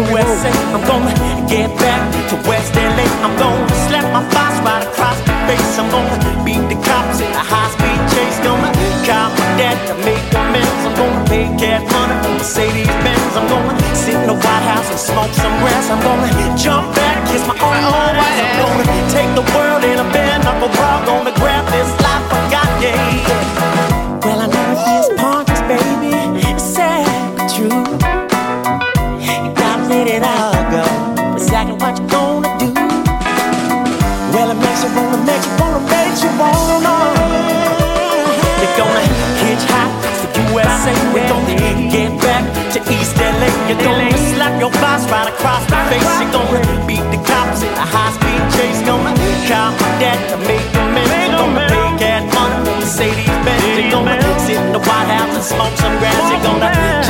USA. I'm gonna get back to West LA. I'm gonna slap my boss right across the face. I'm gonna beat the cops in a high speed chase. Gonna call my dad to make amends. I'm gonna pay cash money for Mercedes Benz. I'm gonna sit in the White House and smoke some grass. I'm gonna jump back, kiss my own white ass. I'm gonna take the world in a knuckle bra. Gonna grab this life I got, yeah. Makes you wanna, makes you wanna, makes you wanna know. You're gonna hitchhike to the USA. We're gonna get back to East LA. You're gonna slap your boss right across the face. You're gonna beat the cops in a high speed chase. Gonna my dad to make amends. You're gonna pay cash money for Mercedes Benz. You're gonna sit in the White House and smoke some grass. You're gonna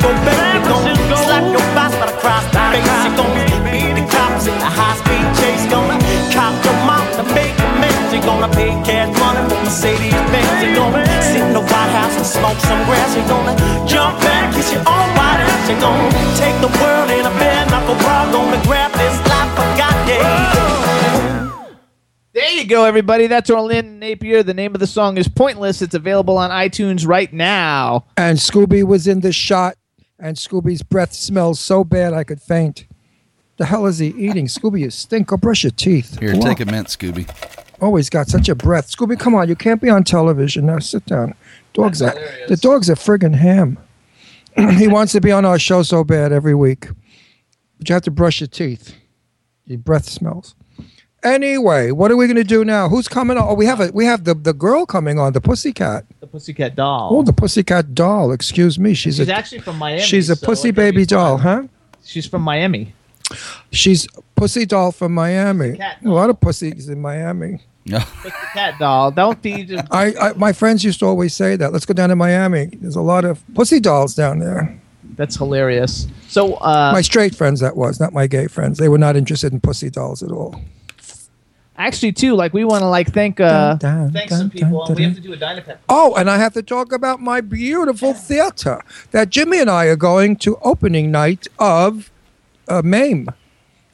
San Francisco, baby. You're slap your boss right across the face. You're gonna beat the cops in a high speed chase. Gonna cop your mom to make amends. You're gonna pay cash money for Mercedes Benz. You're gonna sit in the White House and smoke some grass. You're gonna jump back, kiss your own white ass. You're gonna take the world in a bare knuckle bra. Gonna grab this life I got, yeah. There you go, everybody. That's Orlando Napier. The name of the song is Pointless. It's available on iTunes right now. And Scooby was in the shot, and Scooby's breath smells so bad I could faint. The hell is he eating? Scooby, you stink. Go brush your teeth. Here, Wow. take a mint, Scooby. Oh, Always got such a breath. Scooby, come on. You can't be on television. Now sit down. Dog's a, the dog's a friggin' ham. he wants to be on our show so bad every week. But you have to brush your teeth. Your breath smells. Anyway, what are we going to do now? Who's coming on? Oh, we have a we have the, the girl coming on, the pussycat. The Pussycat Doll. Oh, the pussycat doll. Excuse me. She's, She's a actually from Miami. she's a so pussy it could be baby doll, huh? She's from Miami. She's pussy doll from Miami. Cat A lot of pussies in Miami. Cat doll. Don't be just I, I my friends used to always say that. Let's go down to Miami. There's a lot of pussy dolls down there. That's hilarious. So, uh, my straight friends, that was not my gay friends. They were not interested in pussy dolls at all. Actually, too, like we want to like thank uh, Dun, dun, thank dun, some people, dun, and we have to do a Dynapep. Oh, and I have to talk about my beautiful theater that Jimmy and I are going to opening night of uh, MAME,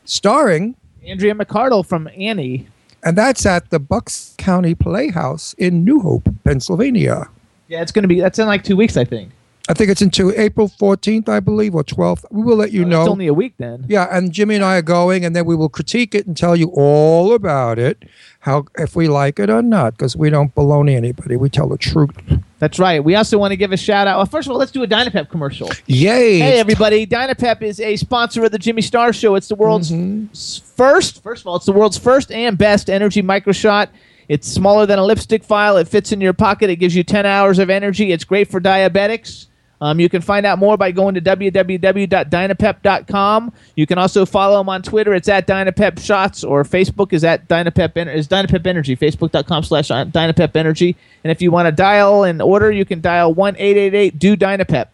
starring, Andrea McArdle from Annie. and that's at the Bucks County Playhouse in New Hope, Pennsylvania. Yeah, it's gonna be. That's in like two weeks, I think. I think it's into April 14th, I believe, or 12th. We will let you Oh, know. It's only a week then. Yeah, and Jimmy and I are going, and then we will critique it and tell you all about it, how if we like it or not, because we don't baloney anybody. We tell the truth. That's right. We also want to give a shout out. Well, first of all, let's do a Dynapep commercial. Yay! Hey, everybody. Dynapep is a sponsor of the Jimmy Star Show. It's the world's mm-hmm. s- first, first of all, it's the world's first and best energy microshot. It's smaller than a lipstick file. It fits in your pocket. It gives you 10 hours of energy. It's great for diabetics. Um, you can find out more by going to www.dynapep.com. You can also follow them on Twitter. It's at Dynapep Shots, or Facebook is at Dynapep En- is Dynapep Energy. Facebook.com slash Dynapep Energy. And if you want to dial and order, you can dial one eight eight eight do Dynapep.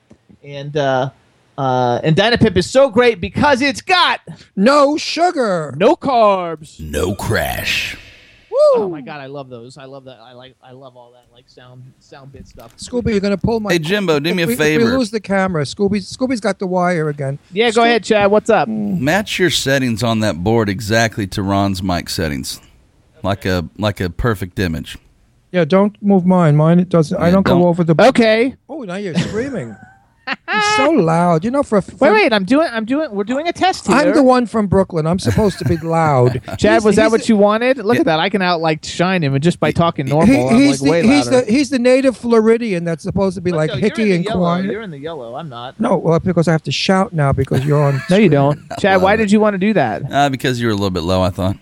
And uh, uh, and Dynapep is so great because it's got no sugar, no carbs. No crash. Oh my god, I love those. I love that. I like. I love all that like sound sound bit stuff. Scooby, you're gonna pull my. Hey, Jimbo, do me a if we, If favor. we lose the camera, Scooby. Scooby's got the wire again. Yeah, go ahead, Chad. What's up? Mm. Match your settings on that board exactly to Ron's mic settings, like a like a perfect image. Yeah, don't move mine. Mine it doesn't. I Yeah, don't, don't- go over the. Okay. Oh, now you're screaming. He's so loud. You know, for, for Wait, wait. I'm doing. I'm doing. We're doing a test here. I'm the one from Brooklyn. I'm supposed to be loud. Chad, He's- was that what you wanted? Look at that. I can out like shine him, and just by talking He- normal, I'm he's, like way the, he's the he's the native Floridian that's supposed to be like No, you're hicky and yellow. quiet. You're in the yellow. I'm not. No, well, because I have to shout now because you're on. No, you don't. Chad, why did you want to do that? Uh, because you were a little bit low, I thought.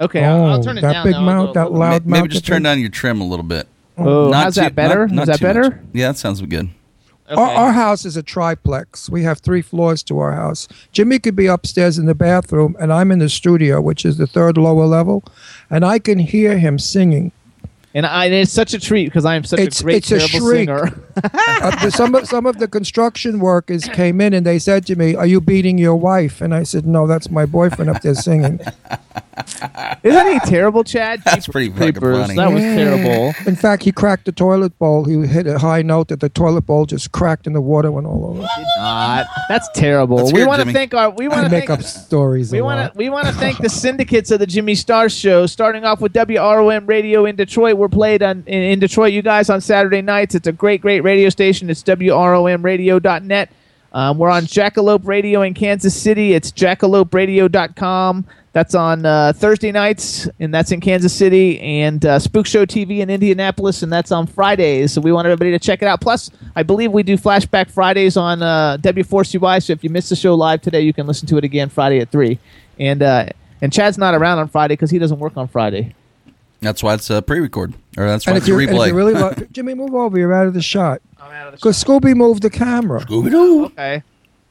Okay, I'll, I'll Oh, turn it that down. big now. Mouth, that little- loud Maybe mouth just turn down your trim a little bit. Oh, Not how's that better? not- not Is that better? Yeah, that sounds good. Our, our house is a triplex. We have three floors to our house. Jimmy could be upstairs in the bathroom, and I'm in the studio, which is the third lower level, and I can hear him singing. And I, it's such a treat because I am such It's- a great it's a terrible shriek. singer. Uh, some of some of the construction workers came in and they said to me, "Are you beating your wife?" And I said, "No, that's my boyfriend up there singing." Isn't he terrible, Chad? That's pretty fucking Papers. funny. That was terrible. In fact, he cracked the toilet bowl. He hit a high note that the toilet bowl just cracked and the water went all over. Not. That's terrible. Let's we want to thank our. We want to make up stories. We want to we want to thank the syndicates of the Jimmy Star Show, starting off with WROM Radio in Detroit. We're played on in, in Detroit, you guys, on Saturday nights. It's a great, great radio station. It's WROMRadio.net. Um, we're on Jackalope Radio in Kansas City. It's jackaloperadio.com. That's on uh, Thursday nights, and that's in Kansas City, and uh, Spook Show TV in Indianapolis, and that's on Fridays. So we want everybody to check it out. Plus, I believe we do Flashback Fridays on uh, W4CY. So if you missed the show live today, you can listen to it again Friday at three. And uh, and Chad's not around on Friday because he doesn't work on Friday. That's why it's a pre-record, or that's why And it's if, a you, replay. really love, Jimmy, move over. You're out of the shot. I'm out of the Because Scooby moved the camera. Scooby-Doo. Okay,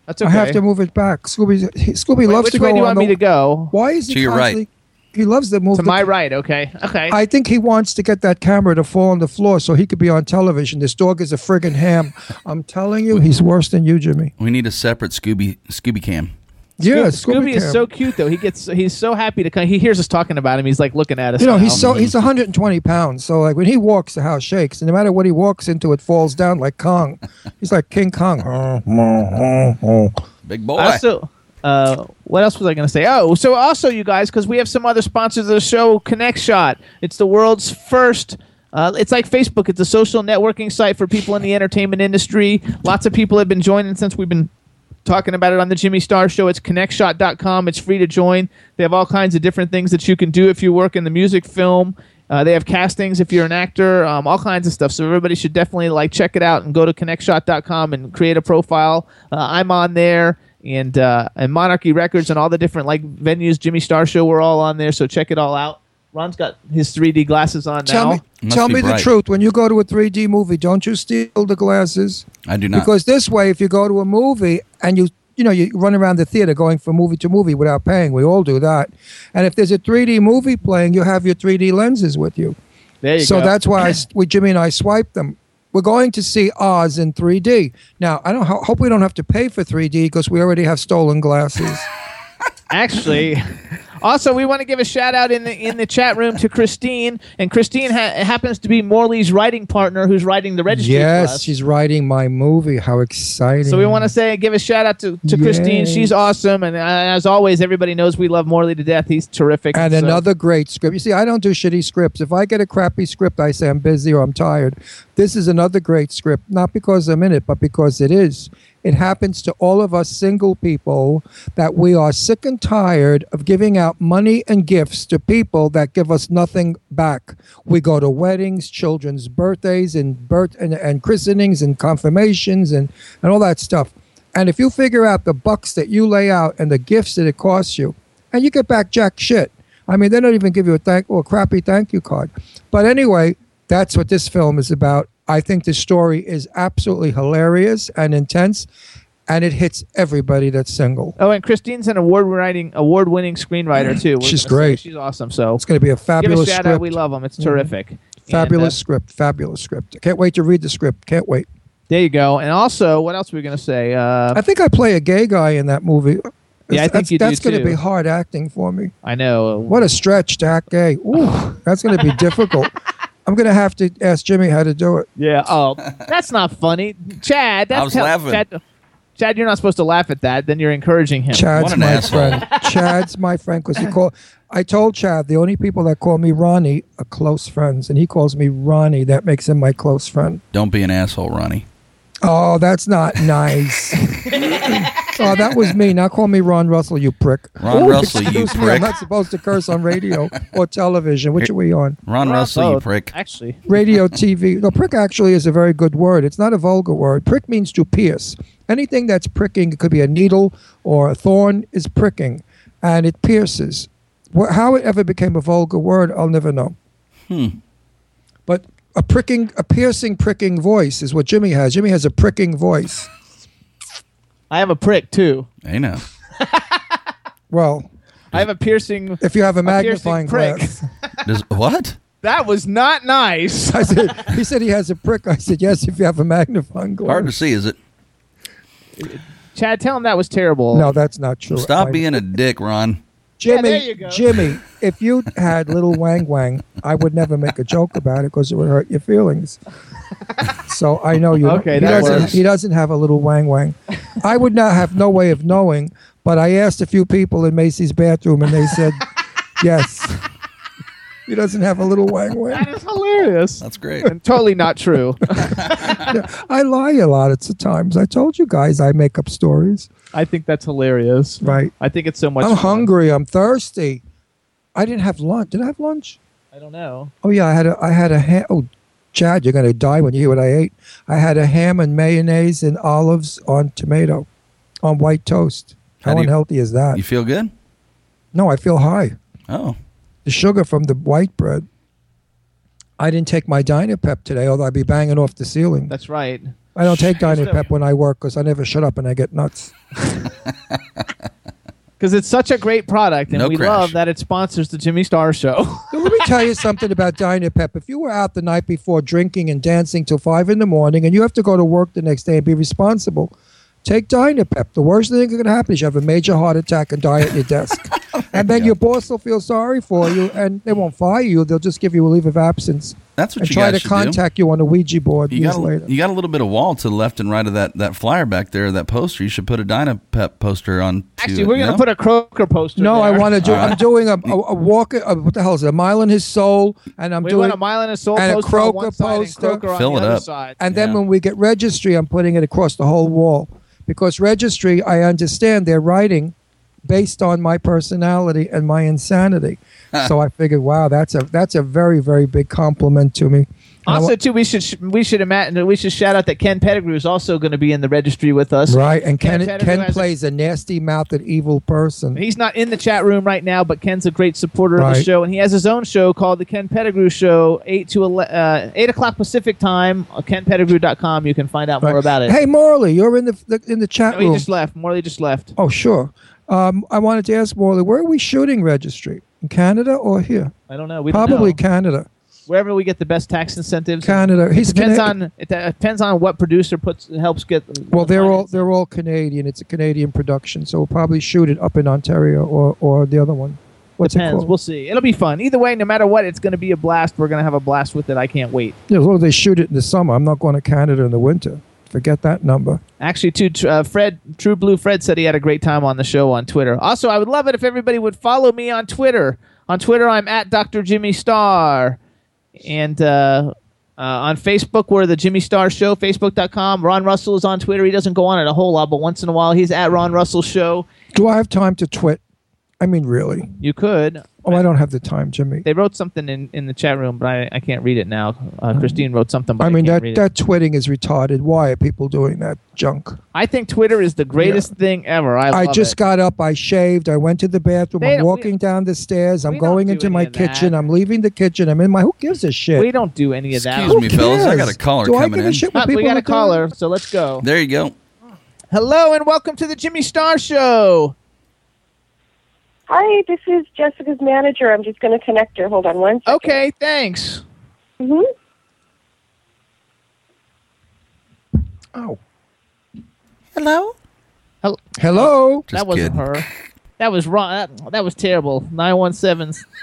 that's okay. I have to move it back. Scooby, he, Scooby Wait, loves which to way go do you on want me the- to go? Why is he To your right. constantly? He loves to move To the my right. Okay. Okay. I think he wants to get that camera to fall on the floor so he could be on television. This dog is a friggin' ham. I'm telling you, he's worse than you, Jimmy. We need a separate Scooby Scooby Cam. Yeah, Scooby, Scooby, is so cute though. He gets he's so happy to come. He hears us talking about him. He's like looking at us. You know, now. he's so he's 120 pounds. So like when he walks, the house shakes, and no matter what he walks into, it falls down like Kong. He's like King Kong. Big boy. Also, uh, what else was I going to say? Oh, so also, you guys, because we have some other sponsors of the show, Connect Shot. It's the world's first. Uh, it's like Facebook. It's a social networking site for people in the entertainment industry. Lots of people have been joining since we've been talking about it on the Jimmy Star Show. It's connectshot.com. It's free to join. They have all kinds of different things that you can do if you work in the music film. Uh, they have castings if you're an actor, um, all kinds of stuff. So everybody should definitely like check it out and go to connectshot.com and create a profile. Uh, I'm on there and uh, and Monarchy Records and all the different like venues. Jimmy Star Show, we're all on there. So check it all out. Ron's got his 3D glasses on Tell now. me, tell be me the truth. When you go to a 3D movie, don't you steal the glasses? I do not. Because this way, if you go to a movie and you you know you run around the theater going from movie to movie without paying, we all do that. And if there's a 3D movie playing, you have your 3D lenses with you. There you so go. that's why I, s- we Jimmy and I swipe them. We're going to see Oz in 3D. Now I don't ho- hope we don't have to pay for 3D because we already have stolen glasses. Actually, also we want to give a shout out in the in the chat room to Christine, and Christine ha- happens to be Morley's writing partner, who's writing the registry. for yes, she's writing my movie. How exciting! So we want to say, give a shout out to, to Christine. She's awesome, and uh, as always, everybody knows we love Morley to death. He's terrific. And So- another great script. You see, I don't do shitty scripts. If I get a crappy script, I say I'm busy or I'm tired. This is another great script, not because I'm in it, but because it is. It happens to all of us single people that we are sick and tired of giving out money and gifts to people that give us nothing back. We go to weddings, children's birthdays, and birth and, and christenings and confirmations and, and all that stuff. And if you figure out the bucks that you lay out and the gifts that it costs you, and you get back jack shit. I mean, they don't even give you a thank or a crappy thank you card. But anyway, that's what this film is about. I think the story is absolutely hilarious and intense, and it hits everybody that's single. Oh, and Christine's an award writing, award winning screenwriter too. We're She's great. She's awesome. So It's going to be a give a fabulous shout script. out. We love them. It's Mhm. terrific. And, Fabulous uh, script. Fabulous script. I can't wait to read the script. Can't wait. there you go. And also, what else were we gonna say? Uh, I think I play a gay guy in that movie. Yeah, I think that's, you do, That's going to be hard acting for me. I know. What a stretch to act gay. Ooh, that's going to be difficult. I'm going to have to ask Jimmy how to do it. Yeah. Oh, that's not funny, Chad. That's I was how- laughing. Chad, Chad, you're not supposed to laugh at that. Then you're encouraging him. Chad's What an my asshole. friend. Chad's my friend because he call. I told Chad the only people that call me Ronnie are close friends, and he calls me Ronnie. That makes him my close friend. Don't be an asshole, Ronnie. Oh, that's not nice. oh, that was me. Now call me Ron Russell, you prick. Ron Russell, you Excuse me, I'm not supposed to curse on radio or television. Which are we on? Ron We're on Russell, you prick. Actually, Radio, TV. No, prick actually is a very good word. It's not a vulgar word. Prick means to pierce. Anything that's pricking, it could be a needle or a thorn, is pricking, and it pierces. How it ever became a vulgar word, I'll never know. Hmm. But a pricking, a piercing, pricking voice is what Jimmy has. Jimmy has a pricking voice. I have a prick too. I know. Well, I have a piercing. if you have a a magnifying piercing prick. glass. Does, what? That was not nice. I said, he said he has a prick. I said, yes, if you have a magnifying glass. Hard to see, is it? Chad, tell him that was terrible. No, that's not true. Stop I- being a dick, Ron. Jimmy, there you go. Jimmy, if you had little wang wang, I would never make a joke about it because it would hurt your feelings. So I know you. Okay, he that doesn't. works. He doesn't have a little wang wang. I would not have no way of knowing, but I asked a few people in Macy's bathroom, and they said yes. He doesn't have a little wang wang. That is hilarious. That's great. And totally not true. I lie a lot at times. I told you guys I make up stories. I think that's hilarious. Right. I think it's so much. I'm fun. hungry. I'm thirsty. I didn't have lunch. Did I have lunch? I don't know. Oh yeah, I had a I had a ham. Oh, Chad, you're gonna die when you hear what I ate. I had a ham and mayonnaise and olives on tomato, on white toast. How How, do you- unhealthy is that? You feel good? no, I feel high. Oh. The sugar from the white bread. I didn't take my Dynapep today, although I'd be banging off the ceiling. That's right. I don't take Dynapep when I work because I never shut up and I get nuts. Because it's such a great product, and No we crash. love that it sponsors the Jimmy Star Show. Now, let me tell you something about Dynapep. If you were out the night before drinking and dancing till five in the morning and you have to go to work the next day and be responsible, take Dynapep. The worst thing that can happen is you have a major heart attack and die at your desk. And then your boss will feel sorry for you and they won't fire you. They'll just give you a leave of absence That's what and you try guys to should do. contact you on a Ouija board You years got, later. a, you got a little bit of wall to the left and right of that, that flyer back there, that poster. You should put a Dynapep poster on. Actually, it, we're gonna know? put a Croaker poster. no, I there. want to do. All right. I'm doing a, a, a walk. A, what the hell is it? A mile in his soul, and I'm We doing. want a mile in his soul and a poster on one Croaker side and poster. Croaker on Fill the it other up. side. And then Yeah. when we get registry, I'm putting it across the whole wall because registry, I understand they're writing based on my personality and my insanity. so I figured, wow, that's a that's a very very big compliment to me. And Also, wa- too, we should sh- we should imagine we should shout out that Ken Pettigrew is also going to be in the registry with us. right, and Ken Ken Ken, Pettigrew has a- plays a, nasty mouthed evil person. He's not in the chat room right now, but Ken's a great supporter of the show, and he has his own show called the Ken Pettigrew Show, eight to ele- uh, eight o'clock Pacific time. On KenPettigrew.com, you can find out more about it. Hey, Morley, you're in the, the in the chat No, he room. just left. Morley just left. oh, sure. Um, I wanted to ask Morley, where are we shooting registry? In Canada or here? I don't know. We don't Probably know. Canada. wherever we get the best tax incentives. Canada. It He's depends Cana- on it depends on what producer puts helps get. Well, the they're all they're all Canadian. It's a Canadian production, so we'll probably shoot it up in Ontario or or the other one. What's it Depends. called? We'll see. It'll be fun. Either way, no matter what, it's going to be a blast. We're going to have a blast with it. I can't wait. Yeah, as long as they shoot it in the summer. I'm not going to Canada in the winter. Forget that number. Actually, too, uh, Fred, True Blue Fred said he had a great time on the show on Twitter. Also, I would love it if everybody would follow me on Twitter. On Twitter, I'm at Dr. Jimmy Star. And uh, uh, on Facebook, we're the Jimmy Star Show, facebook.com. Ron Russell is on Twitter. He doesn't go on it a whole lot, but once in a while, he's at Ron Russell Show. Do I have time to twit? I mean, really? You could. Oh, I don't have the time, Jimmy. They wrote something in, in the chat room, but I, I can't read it now. Uh, Christine wrote something, but I I, mean, can't that read it. that twitting is retarded. Why are people doing that junk? I think Twitter is the greatest thing ever. I, I just it. got up. I shaved. I went to the bathroom. They I'm don't- walking down the stairs. I'm going do into my of that. kitchen. I'm leaving the kitchen. I'm in my. Who gives a shit? We don't do any of that. Excuse me, Who fellas. I got a caller Do I coming give a in. shit what we got are a doing? caller, so let's go. There you go. Hello and welcome to the Jimmy Star Show. Hi, this is Jessica's manager. I'm just going to connect her. Hold on one second. Okay, thanks. hmm Oh, Hello? hello. Just that wasn't kidding. her. That was wrong. That, that was terrible. Nine one sevens.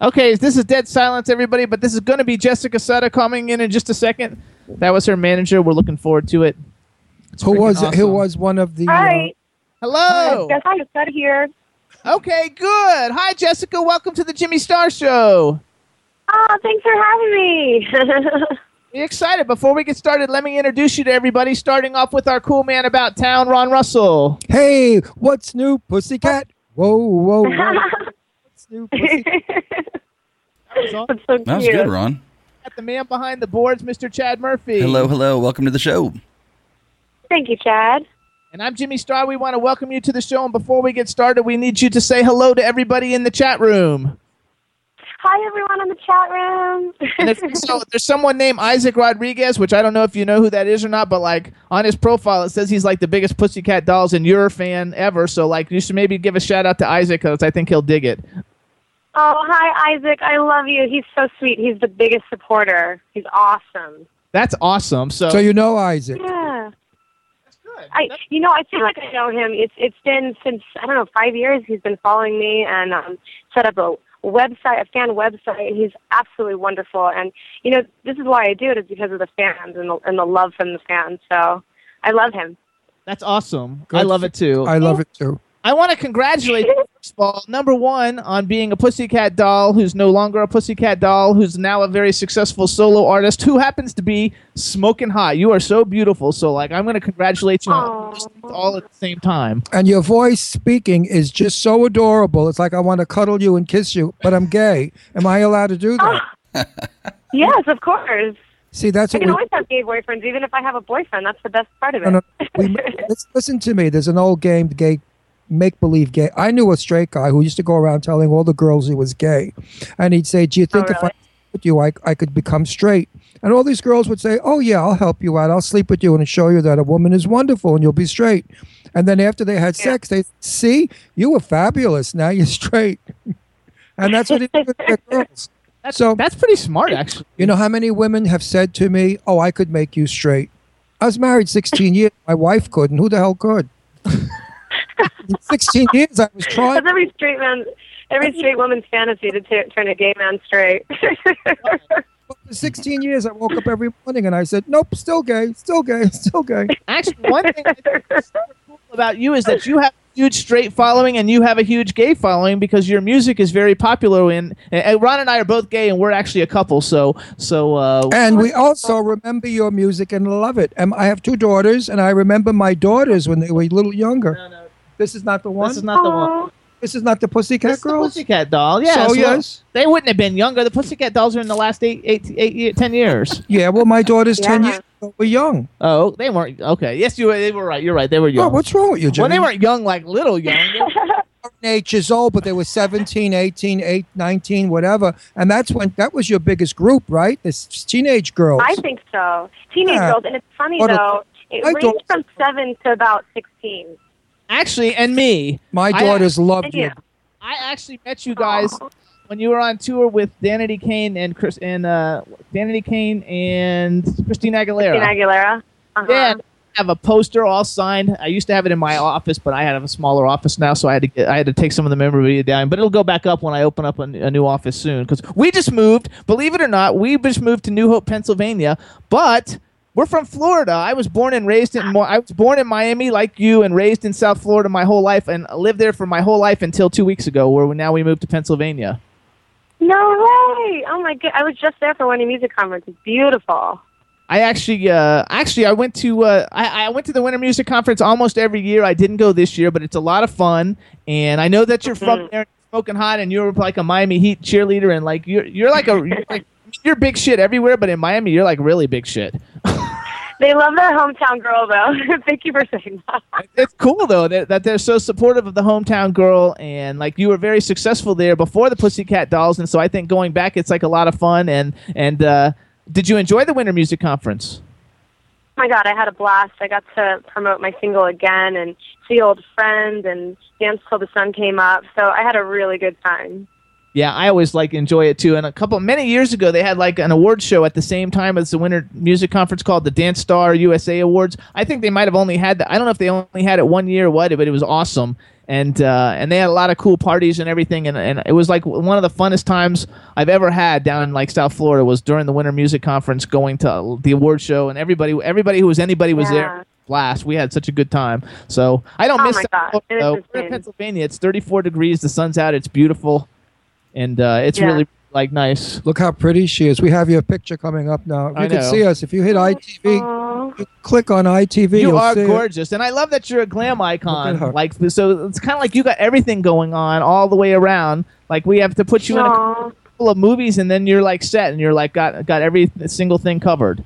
Okay, this is dead silence, everybody. But this is going to be Jessica Sutta coming in in just a second. That was her manager. We're looking forward to it. It's Who was it? Who was one of the? Hi. Hello. Uh, Jessica here. Okay, good. Hi, Jessica. Welcome to the Jimmy Star Show. Oh, thanks for having me. Be excited. Before we get started, let me introduce you to everybody. Starting off with our cool man about town, Ron Russell. Hey, what's new, pussycat? Whoa, whoa, whoa. what's new, pussycat? That's so That was cute. good, Ron. At the man behind the boards, Mr. Chad Murphy. Hello, hello. Welcome to the show. Thank you, Chad. And I'm Jimmy Star. We want to welcome you to the show. And before we get started, we need you to say hello to everybody in the chat room. Hi, everyone in the chat room. And if, so there's someone named Isaac Rodriguez, which I don't know if you know who that is or not, but like on his profile it says he's like the biggest Pussycat Dolls and you're a fan ever. So like you should maybe give a shout out to Isaac because I think he'll dig it. oh, hi, Isaac. I love you. He's so sweet. He's the biggest supporter. He's awesome. That's awesome. So, So you know Isaac. Yeah. I, you know, I feel like I know him. It's it's been since I don't know five years. He's been following me and um, set up a website, a fan website. He's absolutely wonderful. And you know, this is why I do it is because of the fans and the, and the love from the fans. So I love him. that's awesome. Good I love it too. I love it too. I want to congratulate you, first of all, number one, on being a Pussycat doll who's no longer a Pussycat doll, who's now a very successful solo artist who happens to be smoking hot. You are so beautiful. So, like, I'm going to congratulate you on all at the same time. And your voice speaking is just so adorable. It's like I want to cuddle you and kiss you, but I'm gay. Am I allowed to do that? Yes, of course. See, that's I what can we. always have gay boyfriends, even if I have a boyfriend. That's the best part of it. No, no, we let's listen to me. There's an old game, gay, make believe gay. I knew a straight guy who used to go around telling all the girls he was gay, and he'd say, "Do you think oh, if I really? sleep with you, I I could become straight?" And all these girls would say, "Oh yeah, I'll help you out. I'll sleep with you and show you that a woman is wonderful and you'll be straight." And then after they had sex, they see you were fabulous. Now you're straight, and that's what he did with their girls. That's, So- that's pretty smart, actually. You know how many women have said to me, "Oh, I could make you straight." I was married 16 years. My wife couldn't. Who the hell could? In 16 years, I was trying. That's every straight man, every straight woman's fantasy to t- turn a gay man straight. For 16 years, I woke up every morning and I said, "Nope, still gay, still gay, still gay." Actually, one thing that's super cool about you is that you have a huge straight following and you have a huge gay following because your music is very popular. And, and Ron and I are both gay, and we're actually a couple. So, so uh, And we also remember your music and love it. And I have two daughters, and I remember my daughters when they were a little younger. This is not the one. this is not the one. This is not the Pussycat This is the Girls. Pussycat Doll. Yeah. So, yes. they wouldn't have been younger. The Pussycat Dolls are in the last eight, eight, eight, year- ten years. Yeah, well, my daughters 10 Yeah. years ago were young. Oh, they weren't. Okay. Yes, you were. They were right. You're right. They were young. Oh, what's wrong with you, Jimmy? well, they weren't young, like little young. eight years old, but they were 17, 18, 8, 19, whatever. And that's when that was your biggest group, right? This teenage girls. I think so. Teenage Yeah. girls, and it's funny What a- though. It I ranged from seven to about sixteen. Actually, and me. My I- daughters loved you. I actually met you guys when you were on tour with Danity Kane and Chris and uh, Danity Kane and Christina Aguilera. Christina Aguilera. Uh-huh. Yeah, I have a poster all signed. I used to have it in my office, but I have a smaller office now, so I had to get, I had to take some of the memorabilia down. But it'll go back up when I open up a, a new office soon. Because we just moved. Believe it or not, we just moved to New Hope, Pennsylvania. But we're from Florida. I was born and raised in. I was born in Miami, like you, and raised in South Florida my whole life, and lived there for my whole life until two weeks ago, where we, now we moved to Pennsylvania. No way! Oh my god! I was just there for one music conference. It's beautiful. I actually, uh, actually, I went to, uh, I, I went to the Winter Music Conference almost every year. I didn't go this year, but it's a lot of fun. And I know that you're from there, smoking hot, and you're like a Miami Heat cheerleader, and like you're, you're like a, you're, like, you're big shit everywhere, but in Miami, you're like really big shit. They love their hometown girl though. Thank you for saying that. It's cool though that, that they're so supportive of the hometown girl, and like you were very successful there before the Pussycat Dolls, and so I think going back, it's like a lot of fun. And and uh, did you enjoy the Winter Music Conference? Oh my god, I had a blast. I got to promote my single again and see old friends and dance till the sun came up. So I had a really good time. Yeah, I always like enjoy it too. And a couple many years ago, they had like an award show at the same time as the Winter Music Conference called the Dance Star USA Awards. I think they might have only had that. I don't know if they only had it one year or what, but it was awesome. And uh, and they had a lot of cool parties and everything. And, and it was like one of the funnest times I've ever had down in like South Florida was during the Winter Music Conference, going to the award show, and everybody everybody who was anybody was Yeah. there. Blast! We had such a good time. So I don't Oh miss my South God, Florida, it is though. We're in. Pennsylvania. It's 34 degrees. The sun's out. It's beautiful and uh, it's Yeah. really like nice. Look how pretty she is. We have your picture coming up now. I You can know. see us if you hit ITV. you click on ITV. You will are see it. gorgeous, and I love that you're a glam icon. Like so, it's kind of like you got everything going on all the way around. Like we have to put you in a couple of movies, and then you're like set, and you're like got got every single thing covered.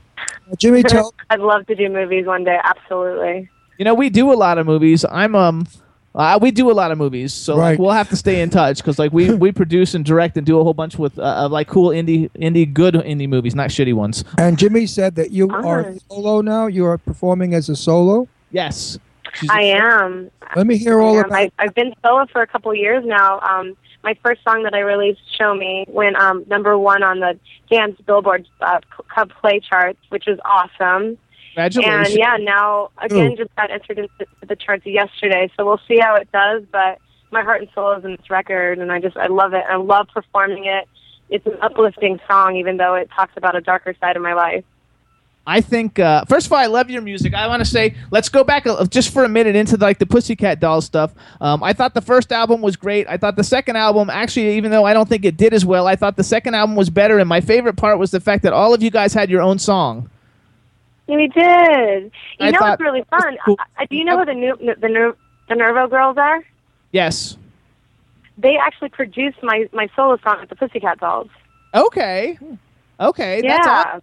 Jimmy, tell I'd love to do movies one day. Absolutely. You know, we do a lot of movies. I'm um. Uh, we do a lot of movies, so like we'll have to stay in touch because like we, we produce and direct and do a whole bunch with uh, of like cool indie indie good indie movies, not shitty ones. And Jimmy said that you are Alright. solo now. You are performing as a solo. Yes, I am. Let me hear all I about. I, I've been solo for a couple years now. Um, my first song that I released, "Show Me," went um, number one on the dance Billboard uh, Club Play charts, which was awesome. Congratulations. And yeah, now again, Ooh. just got entered into the charts yesterday, so we'll see how it does. But my heart and soul is in this record, and I just I love it. I love performing it. It's an uplifting song, even though it talks about a darker side of my life. I think uh, first of all, I love your music. I want to say let's go back a, just for a minute into like the Pussycat Dolls stuff. Um, I thought the first album was great. I thought the second album, actually, even though I don't think it did as well, I thought the second album was better. And my favorite part was the fact that all of you guys had your own song. We did. You I know thought- what's really fun? cool. I, do you know who the new the Ner- the Nervo girls are? Yes. They actually produced my my solo song with the Pussycat Dolls. Okay. Okay. That's yeah, awesome.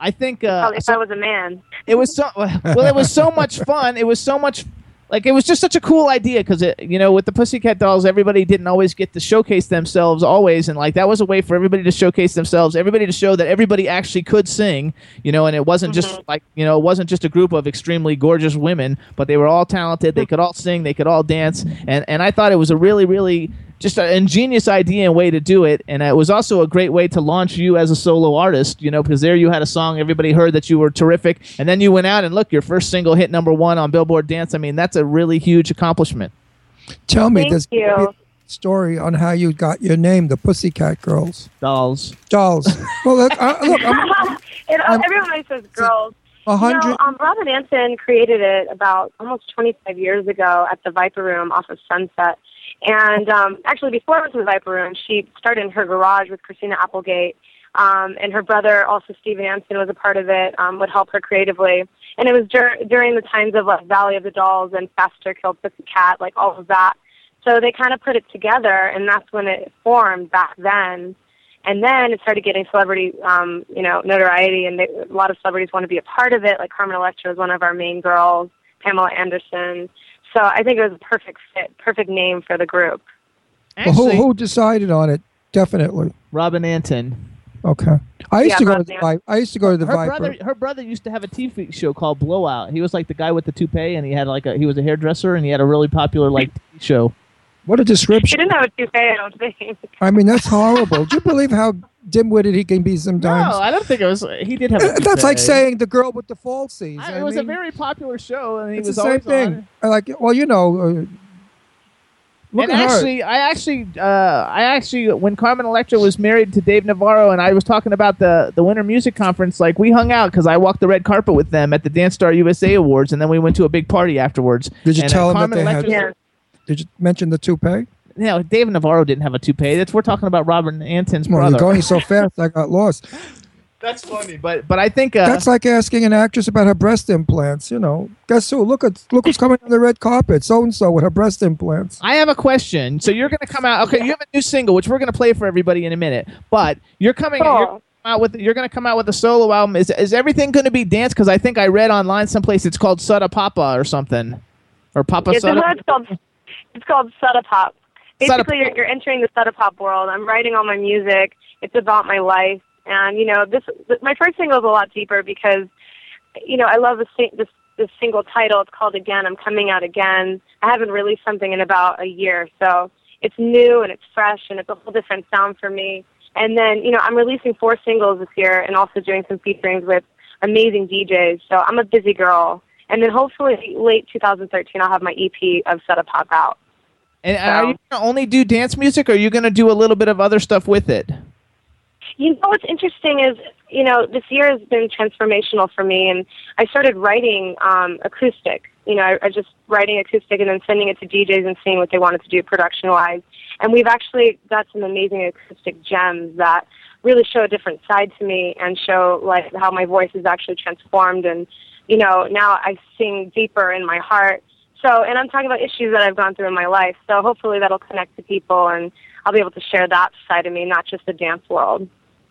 I think uh, if I was a man. it was so well. It was so much fun. It was so much like it was just such a cool idea because it you know with the Pussycat Dolls everybody didn't always get to showcase themselves always and like that was a way for everybody to showcase themselves everybody to show that everybody actually could sing you know and it wasn't just mm-hmm. like you know it wasn't just a group of extremely gorgeous women but they were all talented they mm. could all sing they could all dance and and I thought it was a really really just an ingenious idea and way to do it and it was also a great way to launch you as a solo artist you know because there you had a song everybody heard that you were terrific and then you went out and look your first single hit number one on billboard dance i mean that's a really huge accomplishment Tell me Thank this you. story on how you got your name, the Pussycat Girls. dolls Dolls. well, look, uh, look I'm it, I'm- everyone always says girls. a You hundred. know, um, Robin Antin created it about almost 25 years ago at the Viper Room off of Sunset. And um, actually, before I was the Viper Room, she started in her garage with Christina Applegate. Um, and her brother, also Steven Antin, was a part of it, um, would help her creatively. And it was dur- during the times of like Valley of the Dolls and Faster Killed Pussycat, like all of that. So they kind of put it together, and that's when it formed back then. And then it started getting celebrity, um, you know, notoriety, and they, a lot of celebrities want to be a part of it. Like Carmen Electra was one of our main girls, Pamela Anderson. So I think it was a perfect fit, perfect name for the group. well, who, who decided on it? Definitely. robin antin Okay. I used Yeah, to go to the Vi- I used to go to the her Viper. brother her brother used to have a tv show called blowout he was like the guy with the toupee and he had like a he was a hairdresser and he had a really popular like TV show What a She description. didn't have a toupee, I don't think. I mean, that's horrible. Do you believe how dim-witted he can be sometimes? no i don't think it was he did have a That's like saying the girl with the falsies. I- I it was a very popular show and he it's was the same thing. on. Like, well, you know, uh, look and at her. actually, I actually, uh, I actually, when Carmen Electra was married to Dave Navarro, and I was talking about the the Winter Music Conference, like we hung out because I walked the red carpet with them at the Dance Star USA Awards, and then we went to a big party afterwards. Did you And, tell uh, them that Carmen they had? Electra's- Yeah. Did you mention the toupee? No, Dave Navarro didn't have a toupee. That's we're talking about Robert Antin's Well, brother. you're going so fast, I got lost. That's funny, but but I think uh, That's like asking an actress about her breast implants. You know, guess who? Look at look who's coming on the red carpet. So and so with her breast implants. I have a question. So you're going to come out. Okay, you have a new single, which we're going to play for everybody in a minute. But you're coming. You're out with. You're going to come out with a solo album. Is is everything going to be dance? Because I think I read online someplace it's called Sutta Papa or something, or Papa It's, Sutta. It's called Sutta Pop. Basically, you're, you're entering the Sutta Pop world. I'm writing all my music. It's about my life, and you know, this my first single is a lot deeper because, you know, I love the sing- this this single title. It's called Again. I'm coming out again. I haven't released something in about a year, so it's new and it's fresh and it's a whole different sound for me. And then, you know, I'm releasing four singles this year and also doing some featurings with amazing DJs. So I'm a busy girl. And then hopefully late 2013, I'll have my EP of Sutta Pop out. and are you going to only do dance music, or are you going to do a little bit of other stuff with it? You know what's interesting is, you know, this year has been transformational for me, and I started writing um, acoustic. You know, I, I just writing acoustic and then sending it to DJs and seeing what they wanted to do production wise. and we've actually got some amazing acoustic gems that really show a different side to me and show like how my voice is actually transformed and you know now I sing deeper in my heart. So and I'm talking about issues that I've gone through in my life. So hopefully that'll connect to people and I'll be able to share that side of me, not just the dance world.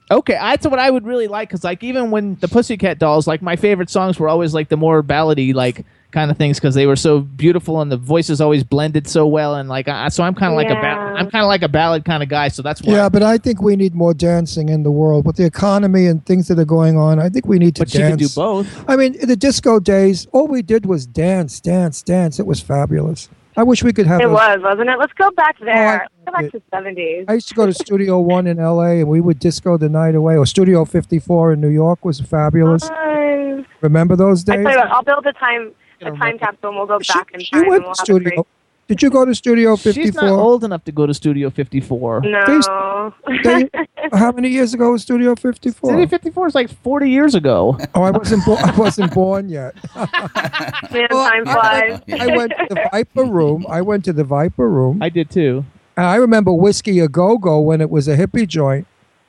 Okay, that's what I would really like because, like, even when the Pussycat Dolls, like, my favorite songs were always like the more ballady, like, kind of things because they were so beautiful and the voices always blended so well. And like, I, so I'm kind of like a ba- I'm kind of like a ballad kind of guy. So that's why. Yeah, but I think we need more dancing in the world with the economy and things that are going on. I think we need to But you could dance. do both. I mean, in the disco days, all we did was dance, dance, dance. It was fabulous. I wish we could have. It a- was, wasn't it? Let's go back there. Oh, I Let's go back to seventies. I used to go to Studio One in L.A. and we would disco the night away. Or Studio 54 in New York was fabulous. Fun. Remember those days? tell you I'll build a time a time capsule and we'll go back in She time and went we'll to have a great Studio. Did you go to Studio 54? She's not old enough to go to Studio 54. No. They- how many years ago was Studio 54? Studio 54 is like 40 years ago. Oh, I wasn't born. I wasn't born yet. Man, time flies. I went to the Viper Room. I went to the Viper Room. I did too. And I remember Whiskey a Go Go when it was a hippie joint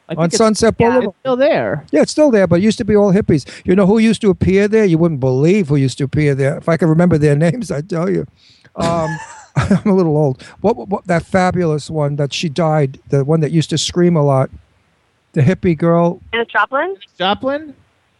I think on it's- Sunset yeah, Boulevard. It's still there. Yeah, it's still there, but it used to be all hippies. You know who used to appear there? You wouldn't believe who used to appear there. If I could remember their names, I'd tell you. Um, I'm a little old. What, what, what that fabulous one that she died, the one that used to scream a lot, the hippie girl. Janis Joplin? Joplin?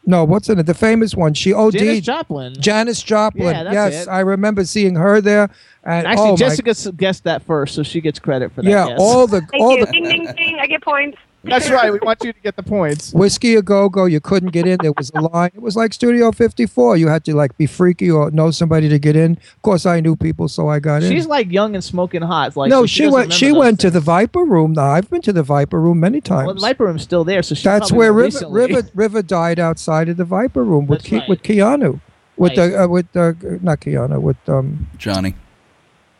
No, what's in it? The famous one. She OD'd. Janis Joplin. Janis Joplin. Yeah, that's yes, it. I remember seeing her there. And Actually, oh Jessica s- guessed that first, so she gets credit for that. yeah, guess. all the Thank all you. the Ding ding ding. I get points. That's right. We want you to get the points. Whiskey a Go Go, you couldn't get in. There was a line. It was like Studio 54. You had to like be freaky or know somebody to get in. Of course, I knew people, so I got in. She's like young and smoking hot. Like no, so she doesn't went. She went those to the Viper Room. Now I've been to the Viper Room many things. Well, times. the Viper Room's still there, so she That's where River. River River died outside of the Viper Room with Ke- right. with Keanu, with Right. the uh, with uh, not Keanu with um Johnny.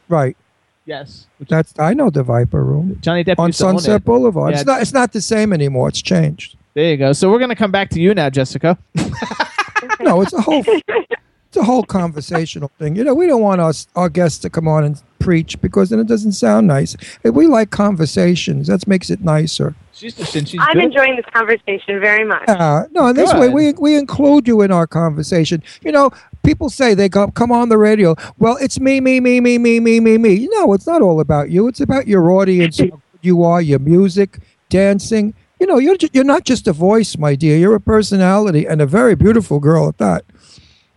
right. Yes, That's I know the Viper Room Johnny Depp on used to own Sunset. Boulevard. Yeah. It's not. It's not the same anymore. It's changed. There you go. So we're gonna come back to you now, Jessica. no, it's a whole it's a whole conversational thing. You know, we don't want us our guests to come on and preach because then it doesn't sound nice. We like conversations, that makes it nicer. She's and she's I'm good. enjoying this conversation very much. Uh, no, in this way we we include you in our conversation. You know, people say they come come on the radio. Well, it's me, me, me, me, me, me, me, me. No, it's not all about you. It's about your audience. how good you are your music, dancing. You know, you're ju- you're not just a voice, my dear. You're a personality and a very beautiful girl at that.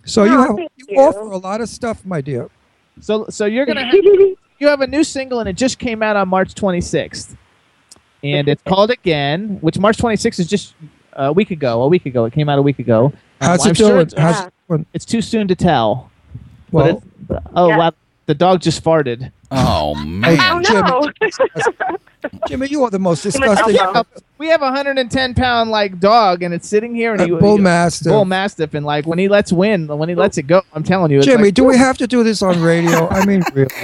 So you Oh, have thank you you. offer a lot of stuff, my dear. So so you're gonna have, you have a new single and it just came out on March 26th, and it's called Again, which March 26th is just uh, a week ago. A week ago, it came out a week ago. How's I'm it sure it's- How's it doing? It's too soon to tell. Well, but it, oh Yeah. wow, the dog just farted. Oh Oh man. no. Jimmy, you are the most disgusting. alcohol. We have a 110 pound like dog, and it's sitting here, and A he bull he- mastiff. bull mastiff, and like when he lets win, when he lets it go, I'm telling you, it's Jimmy, like, do we have to do this on radio? I mean, really?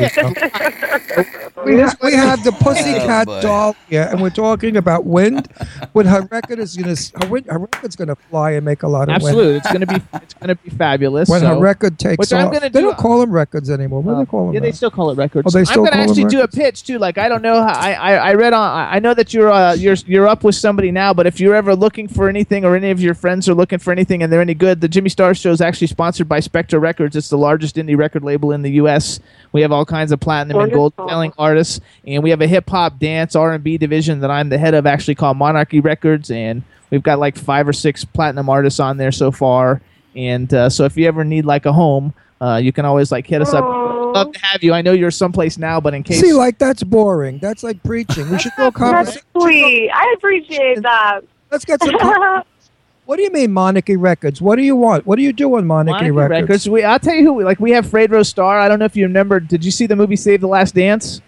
we, ha- we have the Pussycat boy. doll here, and we're talking about wind. When her record is gonna, her, wind, her record's gonna fly and make a lot of wind. absolutely, it's gonna be it's gonna be fabulous. When so- her record takes which I'm off, gonna they do- don't call them records anymore. What do they oh, call them? Yeah, they still call it records. Oh, they still I'm gonna call them actually do a pitch too. Like I don't know how I, I, I read on. I know that you're uh, you're you're up with somebody now, but if you're ever looking for anything or any of your friends are looking for anything and they're any good, the Jimmy Star Show is actually sponsored by Spectre Records. It's the largest indie record label in the U.S. We have all kinds of platinum and gold selling artists, and we have a hip hop, dance, R and B division that I'm the head of, actually called Monarchy Records, and we've got like five or six platinum artists on there so far. And uh, so if you ever need like a home, uh, you can always like hit us up. Aw. Love to have you. I know you're someplace now, but in case See, like that's boring. That's like preaching. We should do a That's sweet. I appreciate that. Let's get some. con- what do you mean, Monarchy Records? What do you want? What do you do on Monarchy, Monarchy Records? Records. We, I'll tell you who. Like we have Fredro Starr. I don't know if you remember. Did you see the movie Save the Last Dance?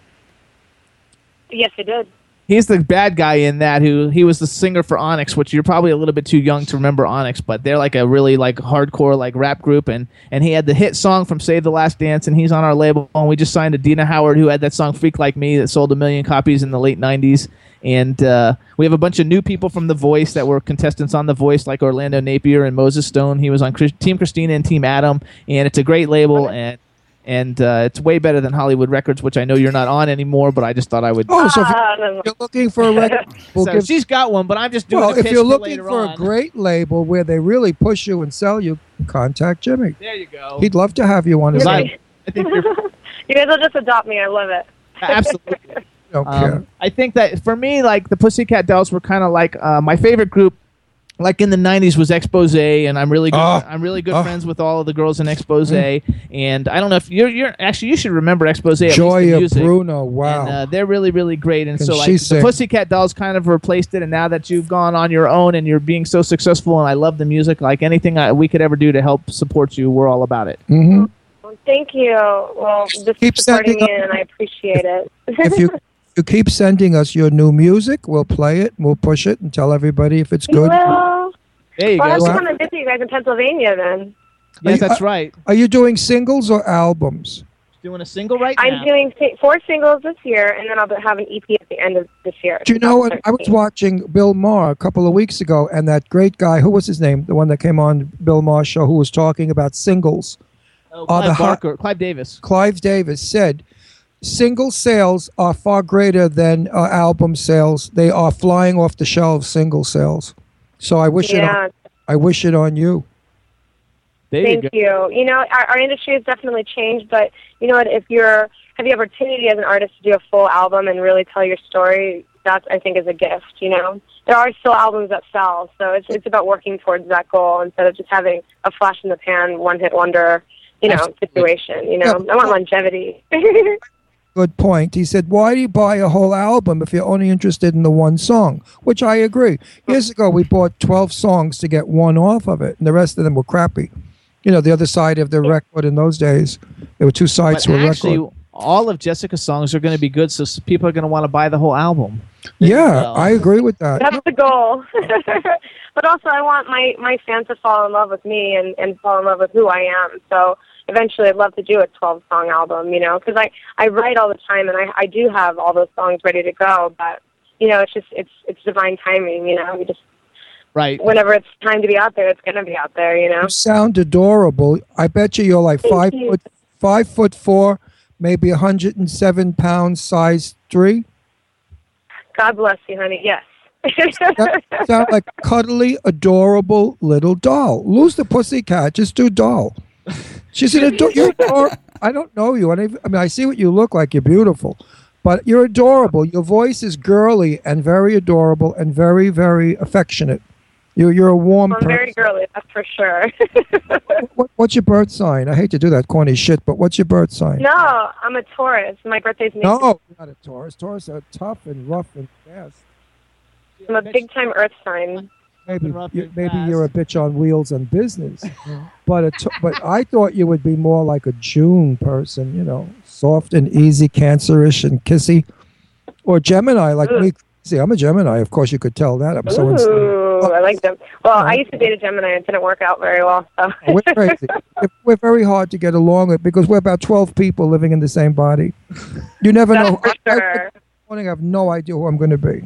yes, I did. He's the bad guy in that. Who he was the singer for Onyx, which you're probably a little bit too young to remember Onyx, but they're like a really like hardcore like rap group, and and he had the hit song from Save the Last Dance, and he's on our label. And we just signed Adina Howard, who had that song Freak Like Me that sold a million copies in the late '90s. And uh, we have a bunch of new people from The Voice that were contestants on The Voice, like Orlando Napier and Moses Stone. He was on Chris- Team Christina and Team Adam, and it's a great label. And and uh, it's way better than Hollywood Records, which I know you're not on anymore. But I just thought I would. Oh, so if Ah, you're looking for a record, we'll so give- she's got one, but I'm just doing. well, a if you're for looking later for on. a great label where they really push you and sell you, contact Jimmy. There you go. He'd love to have you on his I. I think you're you guys will just adopt me. I love it. absolutely. Don't Um, care. I think that for me, like the Pussycat Dolls were kind of like uh, my favorite group. Like in the '90s was Expose, and I'm really good. Oh. I'm really good Oh. friends with all of the girls in Expose. And I don't know if you're, you're actually you should remember Expose. at least the Gioia. Bruno, wow. And, uh, they're really, really great. And Can so, like, she the sing? Pussycat Dolls kind of replaced it. And now that you've gone on your own and you're being so successful, and I love the music, like anything I, we could ever do to help support you, we're all about it. hmm Well, thank you. Well, just Keep supporting sending me, and I appreciate it. if you you keep sending us your new music, we'll play it, we'll push it, and tell everybody if it's good. Well, There you well, I go. have to come and visit you guys in Pennsylvania then. Yes, Are you- that's uh, right. Are you doing singles or albums? Doing a single right now? I'm doing four singles this year, and then I'll have an EP at the end of this year. Do you know what? I was watching Bill Maher a couple of weeks ago, and that great guy, who was his name? The one that came on Bill Maher's show, who was talking about singles. oh, are Clive the hot- Barker, Clive Davis. Clive Davis said, single sales are far greater than uh, album sales. They are flying off the shelves, single sales. So I wish it. On, I wish it on you. There thank go. you. You know, our, our industry has definitely changed, but you know what? If you're have the opportunity as an artist to do a full album and really tell your story, that I think is a gift. You know, there are still albums that sell, so it's it's about working towards that goal instead of just having a flash in the pan, one hit wonder. You know, Absolutely. situation. You know, Yeah. I want longevity. Good point. He said, "Why do you buy a whole album if you're only interested in the one song?" Which I agree. Years ago, we bought 12 songs to get one off of it, and the rest of them were crappy. You know, the other side of the record in those days, there were two sides But to a actually, record. all of Jessica's songs are going to be good, so people are going to want to buy the whole album. Yeah, go. I agree with that. That's the goal. but also, I want my my fans to fall in love with me and and fall in love with who I am. So eventually, I'd love to do a 12 song album. You know, because I I write all the time and I I do have all those songs ready to go. But you know, it's just it's it's divine timing. You know, you just Right. whenever it's time to be out there, it's gonna be out there. You know. You sound adorable. I bet you you're like Thank five you. foot five foot four, maybe 107 pounds, size three. God bless you, honey. Yes. That sound like a cuddly, adorable little doll. Lose the pussycat. Just do doll. She's an ador- you're ador- I don't know you. and I I mean, I see what you look like. You're beautiful, but you're adorable. Your voice is girly and very adorable and very, very affectionate. You're you're a warm I'm person. very girly, that's for sure. What, what's your birth sign? I hate to do that corny shit, but what's your birth sign? no, I'm a Taurus. My birthday's May. No, not a Taurus. Taurus are tough and rough and fast. I'm a big time Earth sign. Maybe you, maybe fast. you're a bitch on wheels and business, but a t- but I thought you would be more like a June person, you know, soft and easy, cancerish and kissy, or Gemini like me. See, I'm a Gemini. Of course, you could tell that. I'm so insane. Ooh, I like them. Well, I used to date a Gemini. It didn't work out very well. So. We're crazy. We're- We're very hard to get along with because we're about 12 people living in the same body. You never That's know. for I, I, sure. I have no idea who I'm going to be.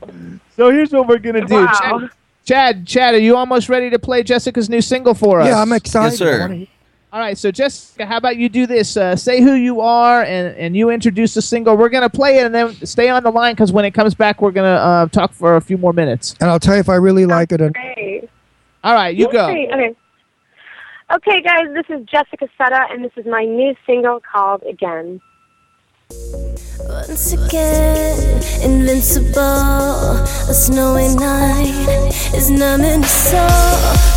So here's what we're going to do. Wow. Chad, Chad, Chad, are you almost ready to play Jessica's new single for us? Yeah, I'm excited. Yes, sir. I wanna hear- All right, so Jessica, how about you do this? Uh, say who you are, and, and you introduce the single. We're gonna play it, and then stay on the line because when it comes back, we're gonna uh, talk for a few more minutes. And I'll tell you if I really like it. And Great. All right, you go. Okay, okay. Okay, guys, this is Jessica Sutta, and this is my new single called Again. Once again, invincible. A snowy night is numbing the soul.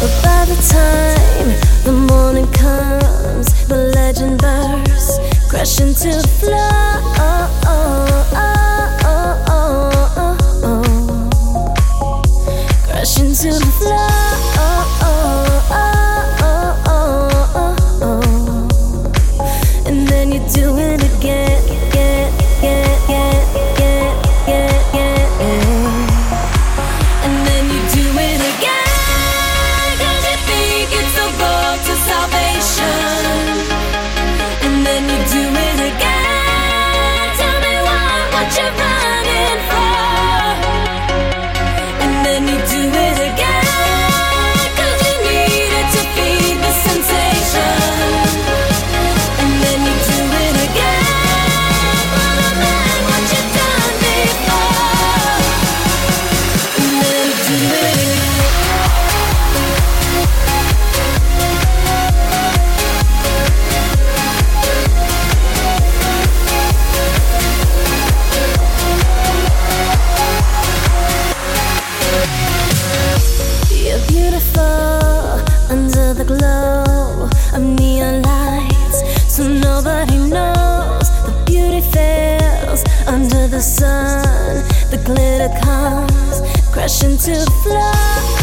But by the time the morning comes, the legend bursts, crashing to the floor. Crashing to the floor. Crashing to the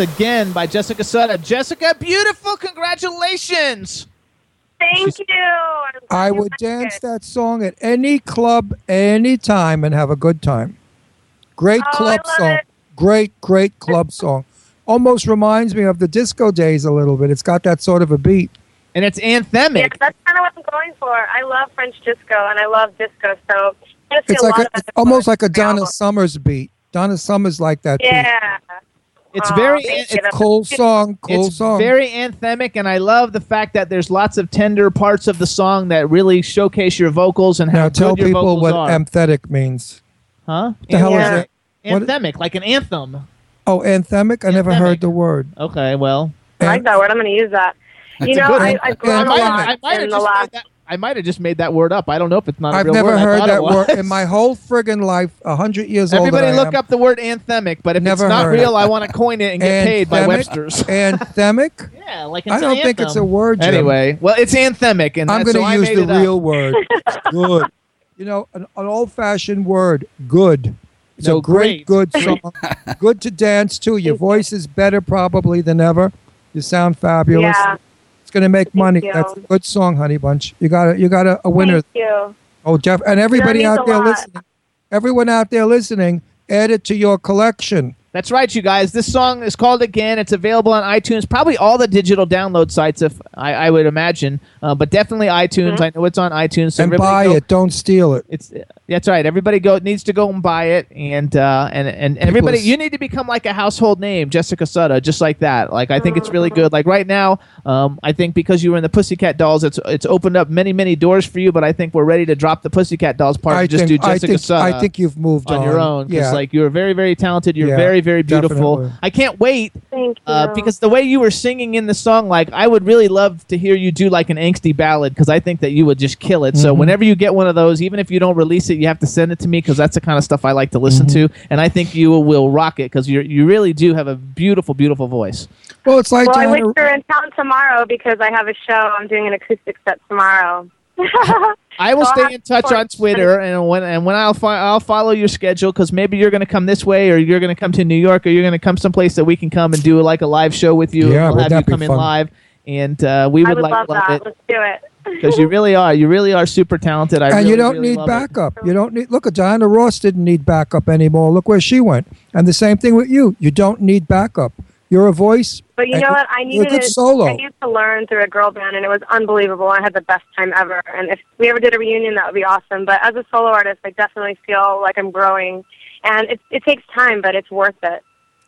again by Jessica Sutta. Jessica, beautiful. Congratulations. Thank you. I would dance that song at any club, any time, and have a good time. Great Oh, club song. it. Great, great club song. Almost reminds me of the disco days a little bit. It's got that sort of a beat. And it's anthemic. Yeah, that's kind of what I'm going for. I love French disco and I love disco, so I just see It's like lot a, it's almost like a Donna album. Summers beat. Donna Summers like that beat. Yeah. It's Aw, very thank it's Cool song, cool it's song. very anthemic, and I love the fact that there's lots of tender parts of the song that really showcase your vocals and how now tell good your people vocals what are. anthemic means. huh? What the hell Yeah. is it? What- Anthemic, like an anthem. Oh, anthemic? I never heard the word. Okay, well, I like that word. I'm going to use that. That's you know, I, one. I've I grown a might, lot I might in the last. Made that. I might have just made that word up. I don't know if it's not. a I've real never word. Heard thought that word in my whole friggin' life. A hundred years old. Everybody that I look am. up the word anthemic, but if Never it's not real, it. I want to coin it and get paid by Webster's. Anthemic? yeah, like it's I an don't think it's a word. Jim. Anyway, well, it's anthemic, and I'm that's- going so I to use the it up. real word. Good. You know, an, an old-fashioned word. Good. It's No, a great, great. good song. good to dance to. Your voice is better probably than ever. You sound fabulous. Yeah. It's going to make money. you. That's a good song, Honey Bunch. You got a, you got a, a winner. Thank you. Oh, Jeff, and everybody out there lot. listening, everyone out there listening, add it to your collection. That's right, you guys. This song is called again. It's available on iTunes, probably all the digital download sites, if I, I would imagine, uh, but definitely iTunes. Mm-hmm. I know it's on iTunes. So and buy go- it. Don't steal it. It's that's right. Everybody go needs to go and buy it, and uh, and and everybody, is- you need to become like a household name, Jessica Sutta, just like that. Like I think it's really good. Like right now, um, I think because you were in the Pussycat Dolls, it's it's opened up many many doors for you. But I think we're ready to drop the Pussycat Dolls part I and just think, do I Jessica think, Sutta I think you've moved on your own because Yeah. like you're very very talented. You're Yeah, very very beautiful. definitely. I can't wait Thank you. uh, because the way you were singing in the song, like I would really love to hear you do like an angsty ballad because I think that you would just kill it. So Mhm. whenever you get one of those, even if you don't release it, you have to send it to me because that's the kind of stuff I like to listen Mm-hmm. to, and I think you will rock it because you you really do have a beautiful beautiful voice. well, it's like well, I wish Diana- you were in town tomorrow because I have a show. I'm doing an acoustic set tomorrow. I will So stay in touch on Twitter, and when and when I'll fi- I'll follow your schedule because maybe you're going to come this way, or you're going to come to New York, or you're going to come someplace that we can come and do like a live show with you. Yeah, we'll would have that you be come in fun? live, and uh, we I would, would like love love that. it Let's do it. Because you really are. You really are super talented. I and really, you don't really need love it. backup. You don't need. Look, at Diana Ross didn't need backup anymore. Look where she went. And the same thing with you. You don't need backup. You're a voice. But you know what? I you're a needed good solo. I needed to learn through a girl band, and it was unbelievable. I had the best time ever. And if we ever did a reunion, that would be awesome. But as a solo artist, I definitely feel like I'm growing, and it it takes time, but it's worth it.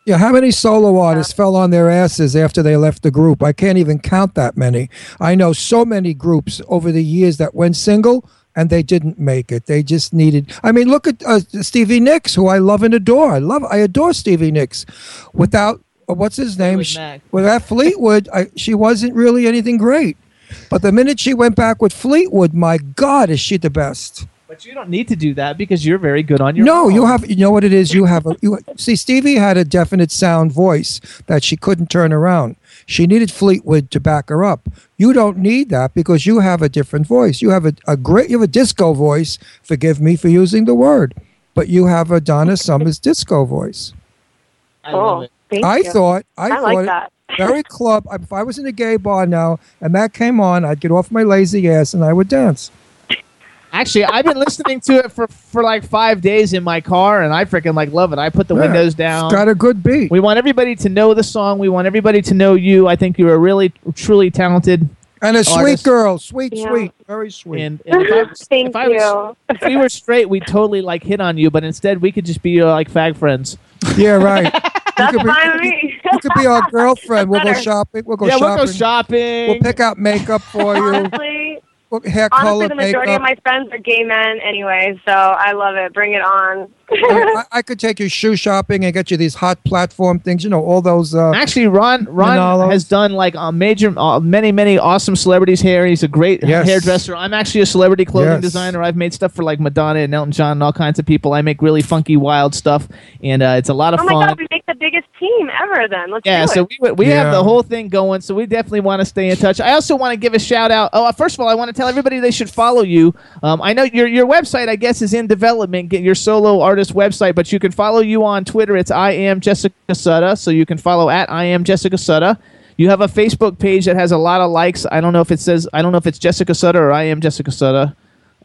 Yeah, how many solo artists fell on their asses after they left the group? I can't even count that many. I know so many groups over the years that went single and they didn't make it. They just needed. I mean, look at uh, Stevie Nicks, who I love and adore. I love, I adore Stevie Nicks. Without uh, what's his name? Fleetwood Sh- Without Fleetwood, I, she wasn't really anything great. But the minute she went back with Fleetwood, my God, is she the best? But you don't need to do that because you're very good on your no, own. you have. You know what it is. You have. A, you see, Stevie had a definite sound voice that she couldn't turn around. She needed Fleetwood to back her up. You don't need that because you have a different voice. You have a, a great. You have a disco voice. Forgive me for using the word, but you have a Donna Summers disco voice. I love Cool. it. I you. thought. I, I thought like that. very club. If I was in a gay bar now and that came on, I'd get off my lazy ass and I would dance. Actually, I've been listening to it for, for like five days in my car, and I freaking like love it. I put the Yeah, windows down. It's got a good beat. We want everybody to know the song. We want everybody to know you. I think you're a really, truly talented and a sweet girl, sweet, Yeah. sweet, very sweet. And, and if, I was, Thank if I was, you. if we were straight, we'd totally like hit on you. But instead, we could just be uh, like fag friends. yeah, right. That's could be- fine with me. You could be our girlfriend. We'll go shopping. We'll go yeah, shopping. we'll go shopping. We'll pick out makeup for you. Honestly, Hair honestly, color, the majority makeup. of my friends are gay men anyway, so I love it. Bring it on. I, I could take you shoe shopping and get you these hot platform things. You know, all those. Uh, Actually, Ron Ron Manolos. has done like a major, uh, many many awesome celebrities' hair. He's a great Yes. hairdresser. I'm actually a celebrity clothing Yes. designer. I've made stuff for like Madonna and Elton John and all kinds of people. I make really funky, wild stuff, and uh, it's a lot of oh fun. Oh my god, we make the biggest team ever. Then let's Yeah, do it. so we, we Yeah. have the whole thing going, so we definitely want to stay in touch. I also want to give a shout out. Oh, uh, first of all, I want to tell everybody they should follow you. Um, I know your your website, I guess, is in development. Get your solo artist website, but you can follow you on Twitter. It's I am Jessica Sutta, so you can follow at I am Jessica Sutta. You have a Facebook page that has a lot of likes. I don't know if it says I don't know if it's Jessica Sutta or I am Jessica Sutta,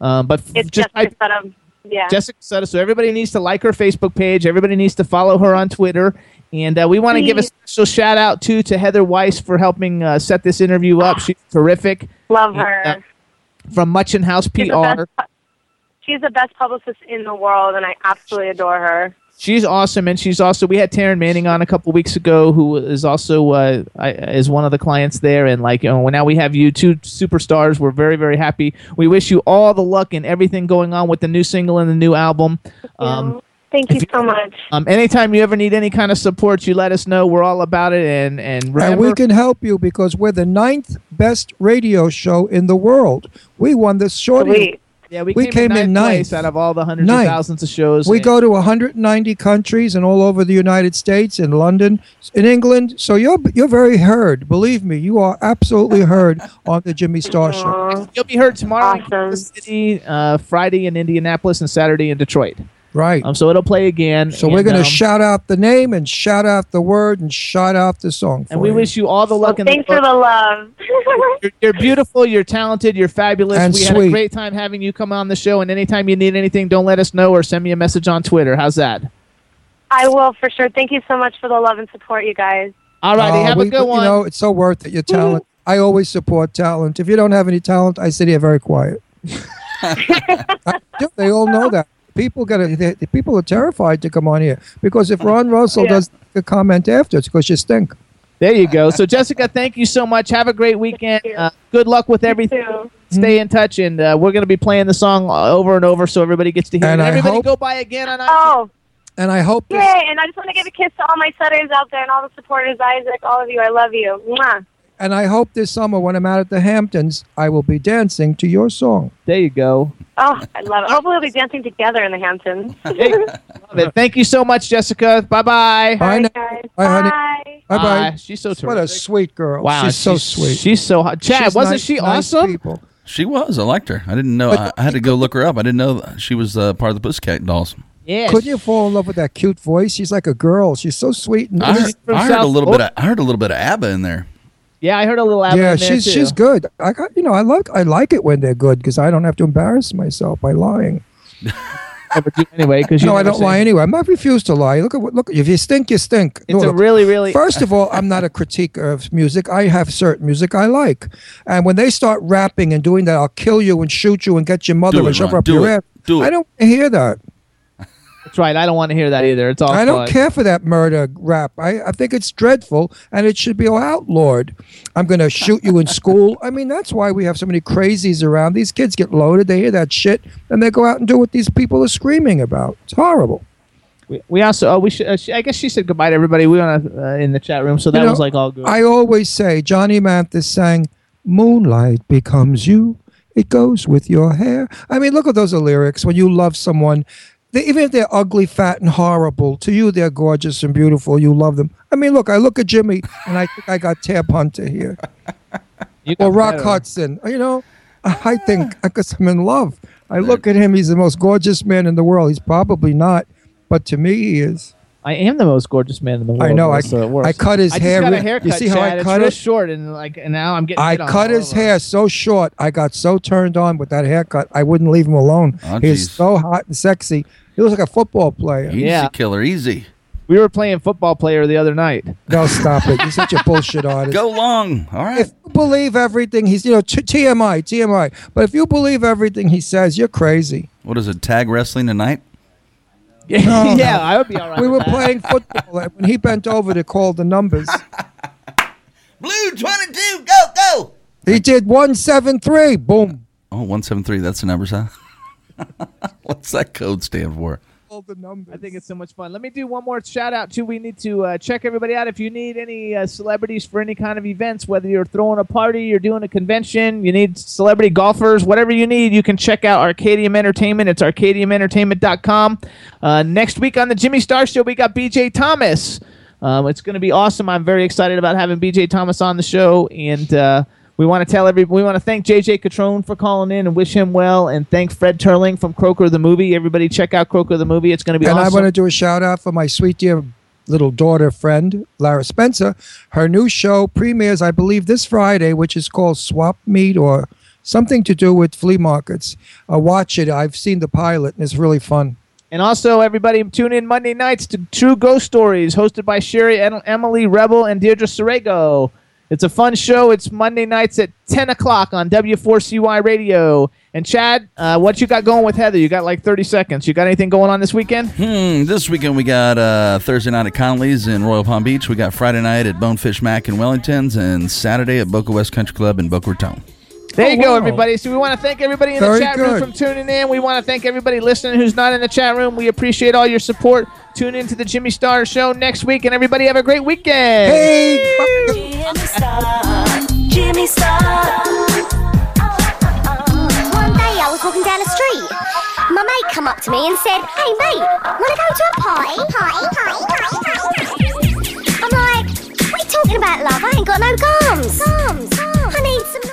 um, but it's just type instead of yeah. Jessica Sutta. So everybody needs to like her Facebook page. Everybody needs to follow her on Twitter. And uh, we want to give a special shout out too to Heather Weiss for helping uh, set this interview up. She's terrific love her. from Muchin House She's the PR. Best pu- She's the best publicist in the world, and I absolutely adore her. She's awesome, and she's also. We had Taryn Manning on a couple weeks ago, who is also uh, I, is one of the clients there, and like you know, now we have you two superstars. We're very very happy. We wish you all the luck and everything going on with the new single and the new album. Um, Thank you you- so much. um, anytime you ever need any kind of support, you let us know. We're all about it, and and remember, and we can help you because we're the ninth best radio show in the world. We won the shorty. Sweet. yeah, we, we came, came in in ninth ninth. place out of all the hundreds Ninth. of thousands of shows. We and- go to 190 countries and all over the United States, in London, in England. So you're you're very heard. Believe me, you are absolutely heard on the Jimmy Star Show. You'll be heard tomorrow in Awesome. Kansas City, uh, Friday in Indianapolis, and Saturday in Detroit. Right. Um, so it'll play again. So we're going to um, shout out the name and shout out the word and shout out the song. For And we you. wish you all the Well, luck in the thanks for the love. You're, you're beautiful. You're talented. You're fabulous. And we had a sweet. great time having you come on the show. And anytime you need anything, don't let us know or send me a message on Twitter. How's that? I will for sure. Thank you so much for the love and support, you guys. All righty. Uh, have we- a good one. You one. know, it's so worth it. Your talent. I always support talent. If you don't have any talent, I sit here very quiet. I. They all know that. People get a, they, the people are terrified to come on here because if Ron Russell Yeah. does a comment after, it's because you stink. there you go. So, Jessica, thank you so much. Have a great weekend. Uh, good luck with everything. Stay in touch, and uh, we're going to be playing the song uh, over and over so everybody gets to hear And it. Everybody hope- go by again on iTunes. Oh, And I hope this, yay! And I just want to give a kiss to all my setters out there and all the supporters. Isaac, all of you, I love you. Mwah. And I hope this summer when I'm out at the Hamptons, I will be dancing to your song. There you go. Oh, I love it. Hopefully, we'll be dancing together in the Hamptons. Hey, love it. Thank you so much, Jessica. Bye bye. Bye, Bye, now. guys. Bye, honey. Bye. Bye bye. She's so terrific. What a sweet girl. Wow, she's so sweet. She's so hot. Chad, She's wasn't nice- she nice awesome? people. She was. I liked her. I didn't know. I, I had to go look her up. I didn't know that she was uh, part of the Pussycat Dolls. Yeah. Couldn't you fall in love with that cute voice? She's like a girl. She's so sweet and I heard. I heard a little bit. Of, I heard a little bit of ABBA in there. Yeah, I heard a little. Abba yeah, in there, she's too. she's good. I got you know I like I like it when they're good because I don't have to embarrass myself by lying. Anyway because No, I don't lie anyway. I'm not refuse to lie. Look at what look. If you stink, you stink. It's a Look, really, really. First of all, I'm not a critique of music. I have certain music I like, and when they start rapping and doing that, I'll kill you and shoot you and get your mother Do and it, shove Ron. up Do your it. ass. Do it. I don't hear that. That's right. I don't want to hear that either. It's all. I don't fun. care for that murder rap. I, I think it's dreadful and it should be outlawed. I'm going to shoot you in school. I mean, that's why we have so many crazies around. These kids get loaded, they hear that shit, and they go out and do what these people are screaming about. It's horrible. We, we also. Oh, we should. Uh, she, I guess she said goodbye to everybody. We were uh, in the chat room, so that You know, was like all good. I always say Johnny Mathis sang Moonlight becomes you. It goes with your hair. I mean, look at those lyrics. When you love someone, they, even if they're ugly, fat, and horrible, to you they're gorgeous and beautiful. You love them. I mean, look, I look at Jimmy and I think I got Tab Hunter here. You or Rock better. Hudson. You know, I think because I'm in love. I look at him, he's the most gorgeous man in the world. He's probably not, but to me, he is. I am the most gorgeous man in the world. I know. I, the worst. I cut his I hair. Just got a haircut. you see how Chad. I It's cut real it? short, and like, and now I'm getting. I on cut all his over. hair so short. I got so turned on with that haircut. I wouldn't leave him alone. Oh, He's geez. so hot and sexy. He looks like a football player. Easy Yeah. killer, easy. We were playing football player the other night. No, stop it. You're such a bullshit artist. Go long. All right. If you believe everything he's, you know, t- TMI, TMI. But if you believe everything he says, you're crazy. What is it? Tag wrestling tonight? Yeah, No, yeah. I would be all right. We with were that. playing football and when he bent over to call the numbers. Blue twenty-two. Go go. He did one seven three. Boom. Oh, 173. That's the numbers, huh? What's that code stand for? All the numbers. I think it's so much fun. Let me do one more shout out too. We need to uh, check everybody out. If you need any uh, celebrities for any kind of events, whether you're throwing a party, you're doing a convention, you need celebrity golfers, whatever you need, you can check out Arcadium Entertainment. It's arcadiumentertainment.com. Uh, next week on the Jimmy Star Show, we got BJ Thomas. Um, it's going to be awesome. I'm very excited about having BJ Thomas on the show, and uh, we want to tell every we want to thank JJ Catrone for calling in and wish him well, and thank Fred Terling from Croaker the movie. Everybody, check out Croaker the movie. It's going to be and awesome. I want to do a shout out for my sweet dear little daughter friend, Lara Spencer. Her new show premieres, I believe, this Friday, which is called Swap Meet or something to do with flea markets. Uh, watch it. I've seen the pilot and it's really fun. And also, everybody, tune in Monday nights to True Ghost Stories, hosted by Sherry, Emily Rebel, and Deirdre Sorego. It's a fun show. It's Monday nights at 10 o'clock on W4CY Radio. And Chad, uh, what you got going with Heather? You got like 30 seconds. You got anything going on this weekend? Hmm. This weekend we got uh, Thursday night at Connolly's in Royal Palm Beach. We got Friday night at Bonefish Mac in Wellington's, and Saturday at Boca West Country Club in Boca Raton. There you Oh, go, wow. everybody. So we want to thank everybody in the Very chat room good. from tuning in. We want to thank everybody listening who's not in the chat room. We appreciate all your support. Tune in to the Jimmy Star Show next week, and everybody have a great weekend. Hey, Jimmy Star, Jimmy Star. One day I was walking down the street. My mate come up to me and said, Hey mate, wanna go to a party? Party, party, party, party, party. I'm like, what are you talking about, love? I ain't got no gums. gums. Gums. I need some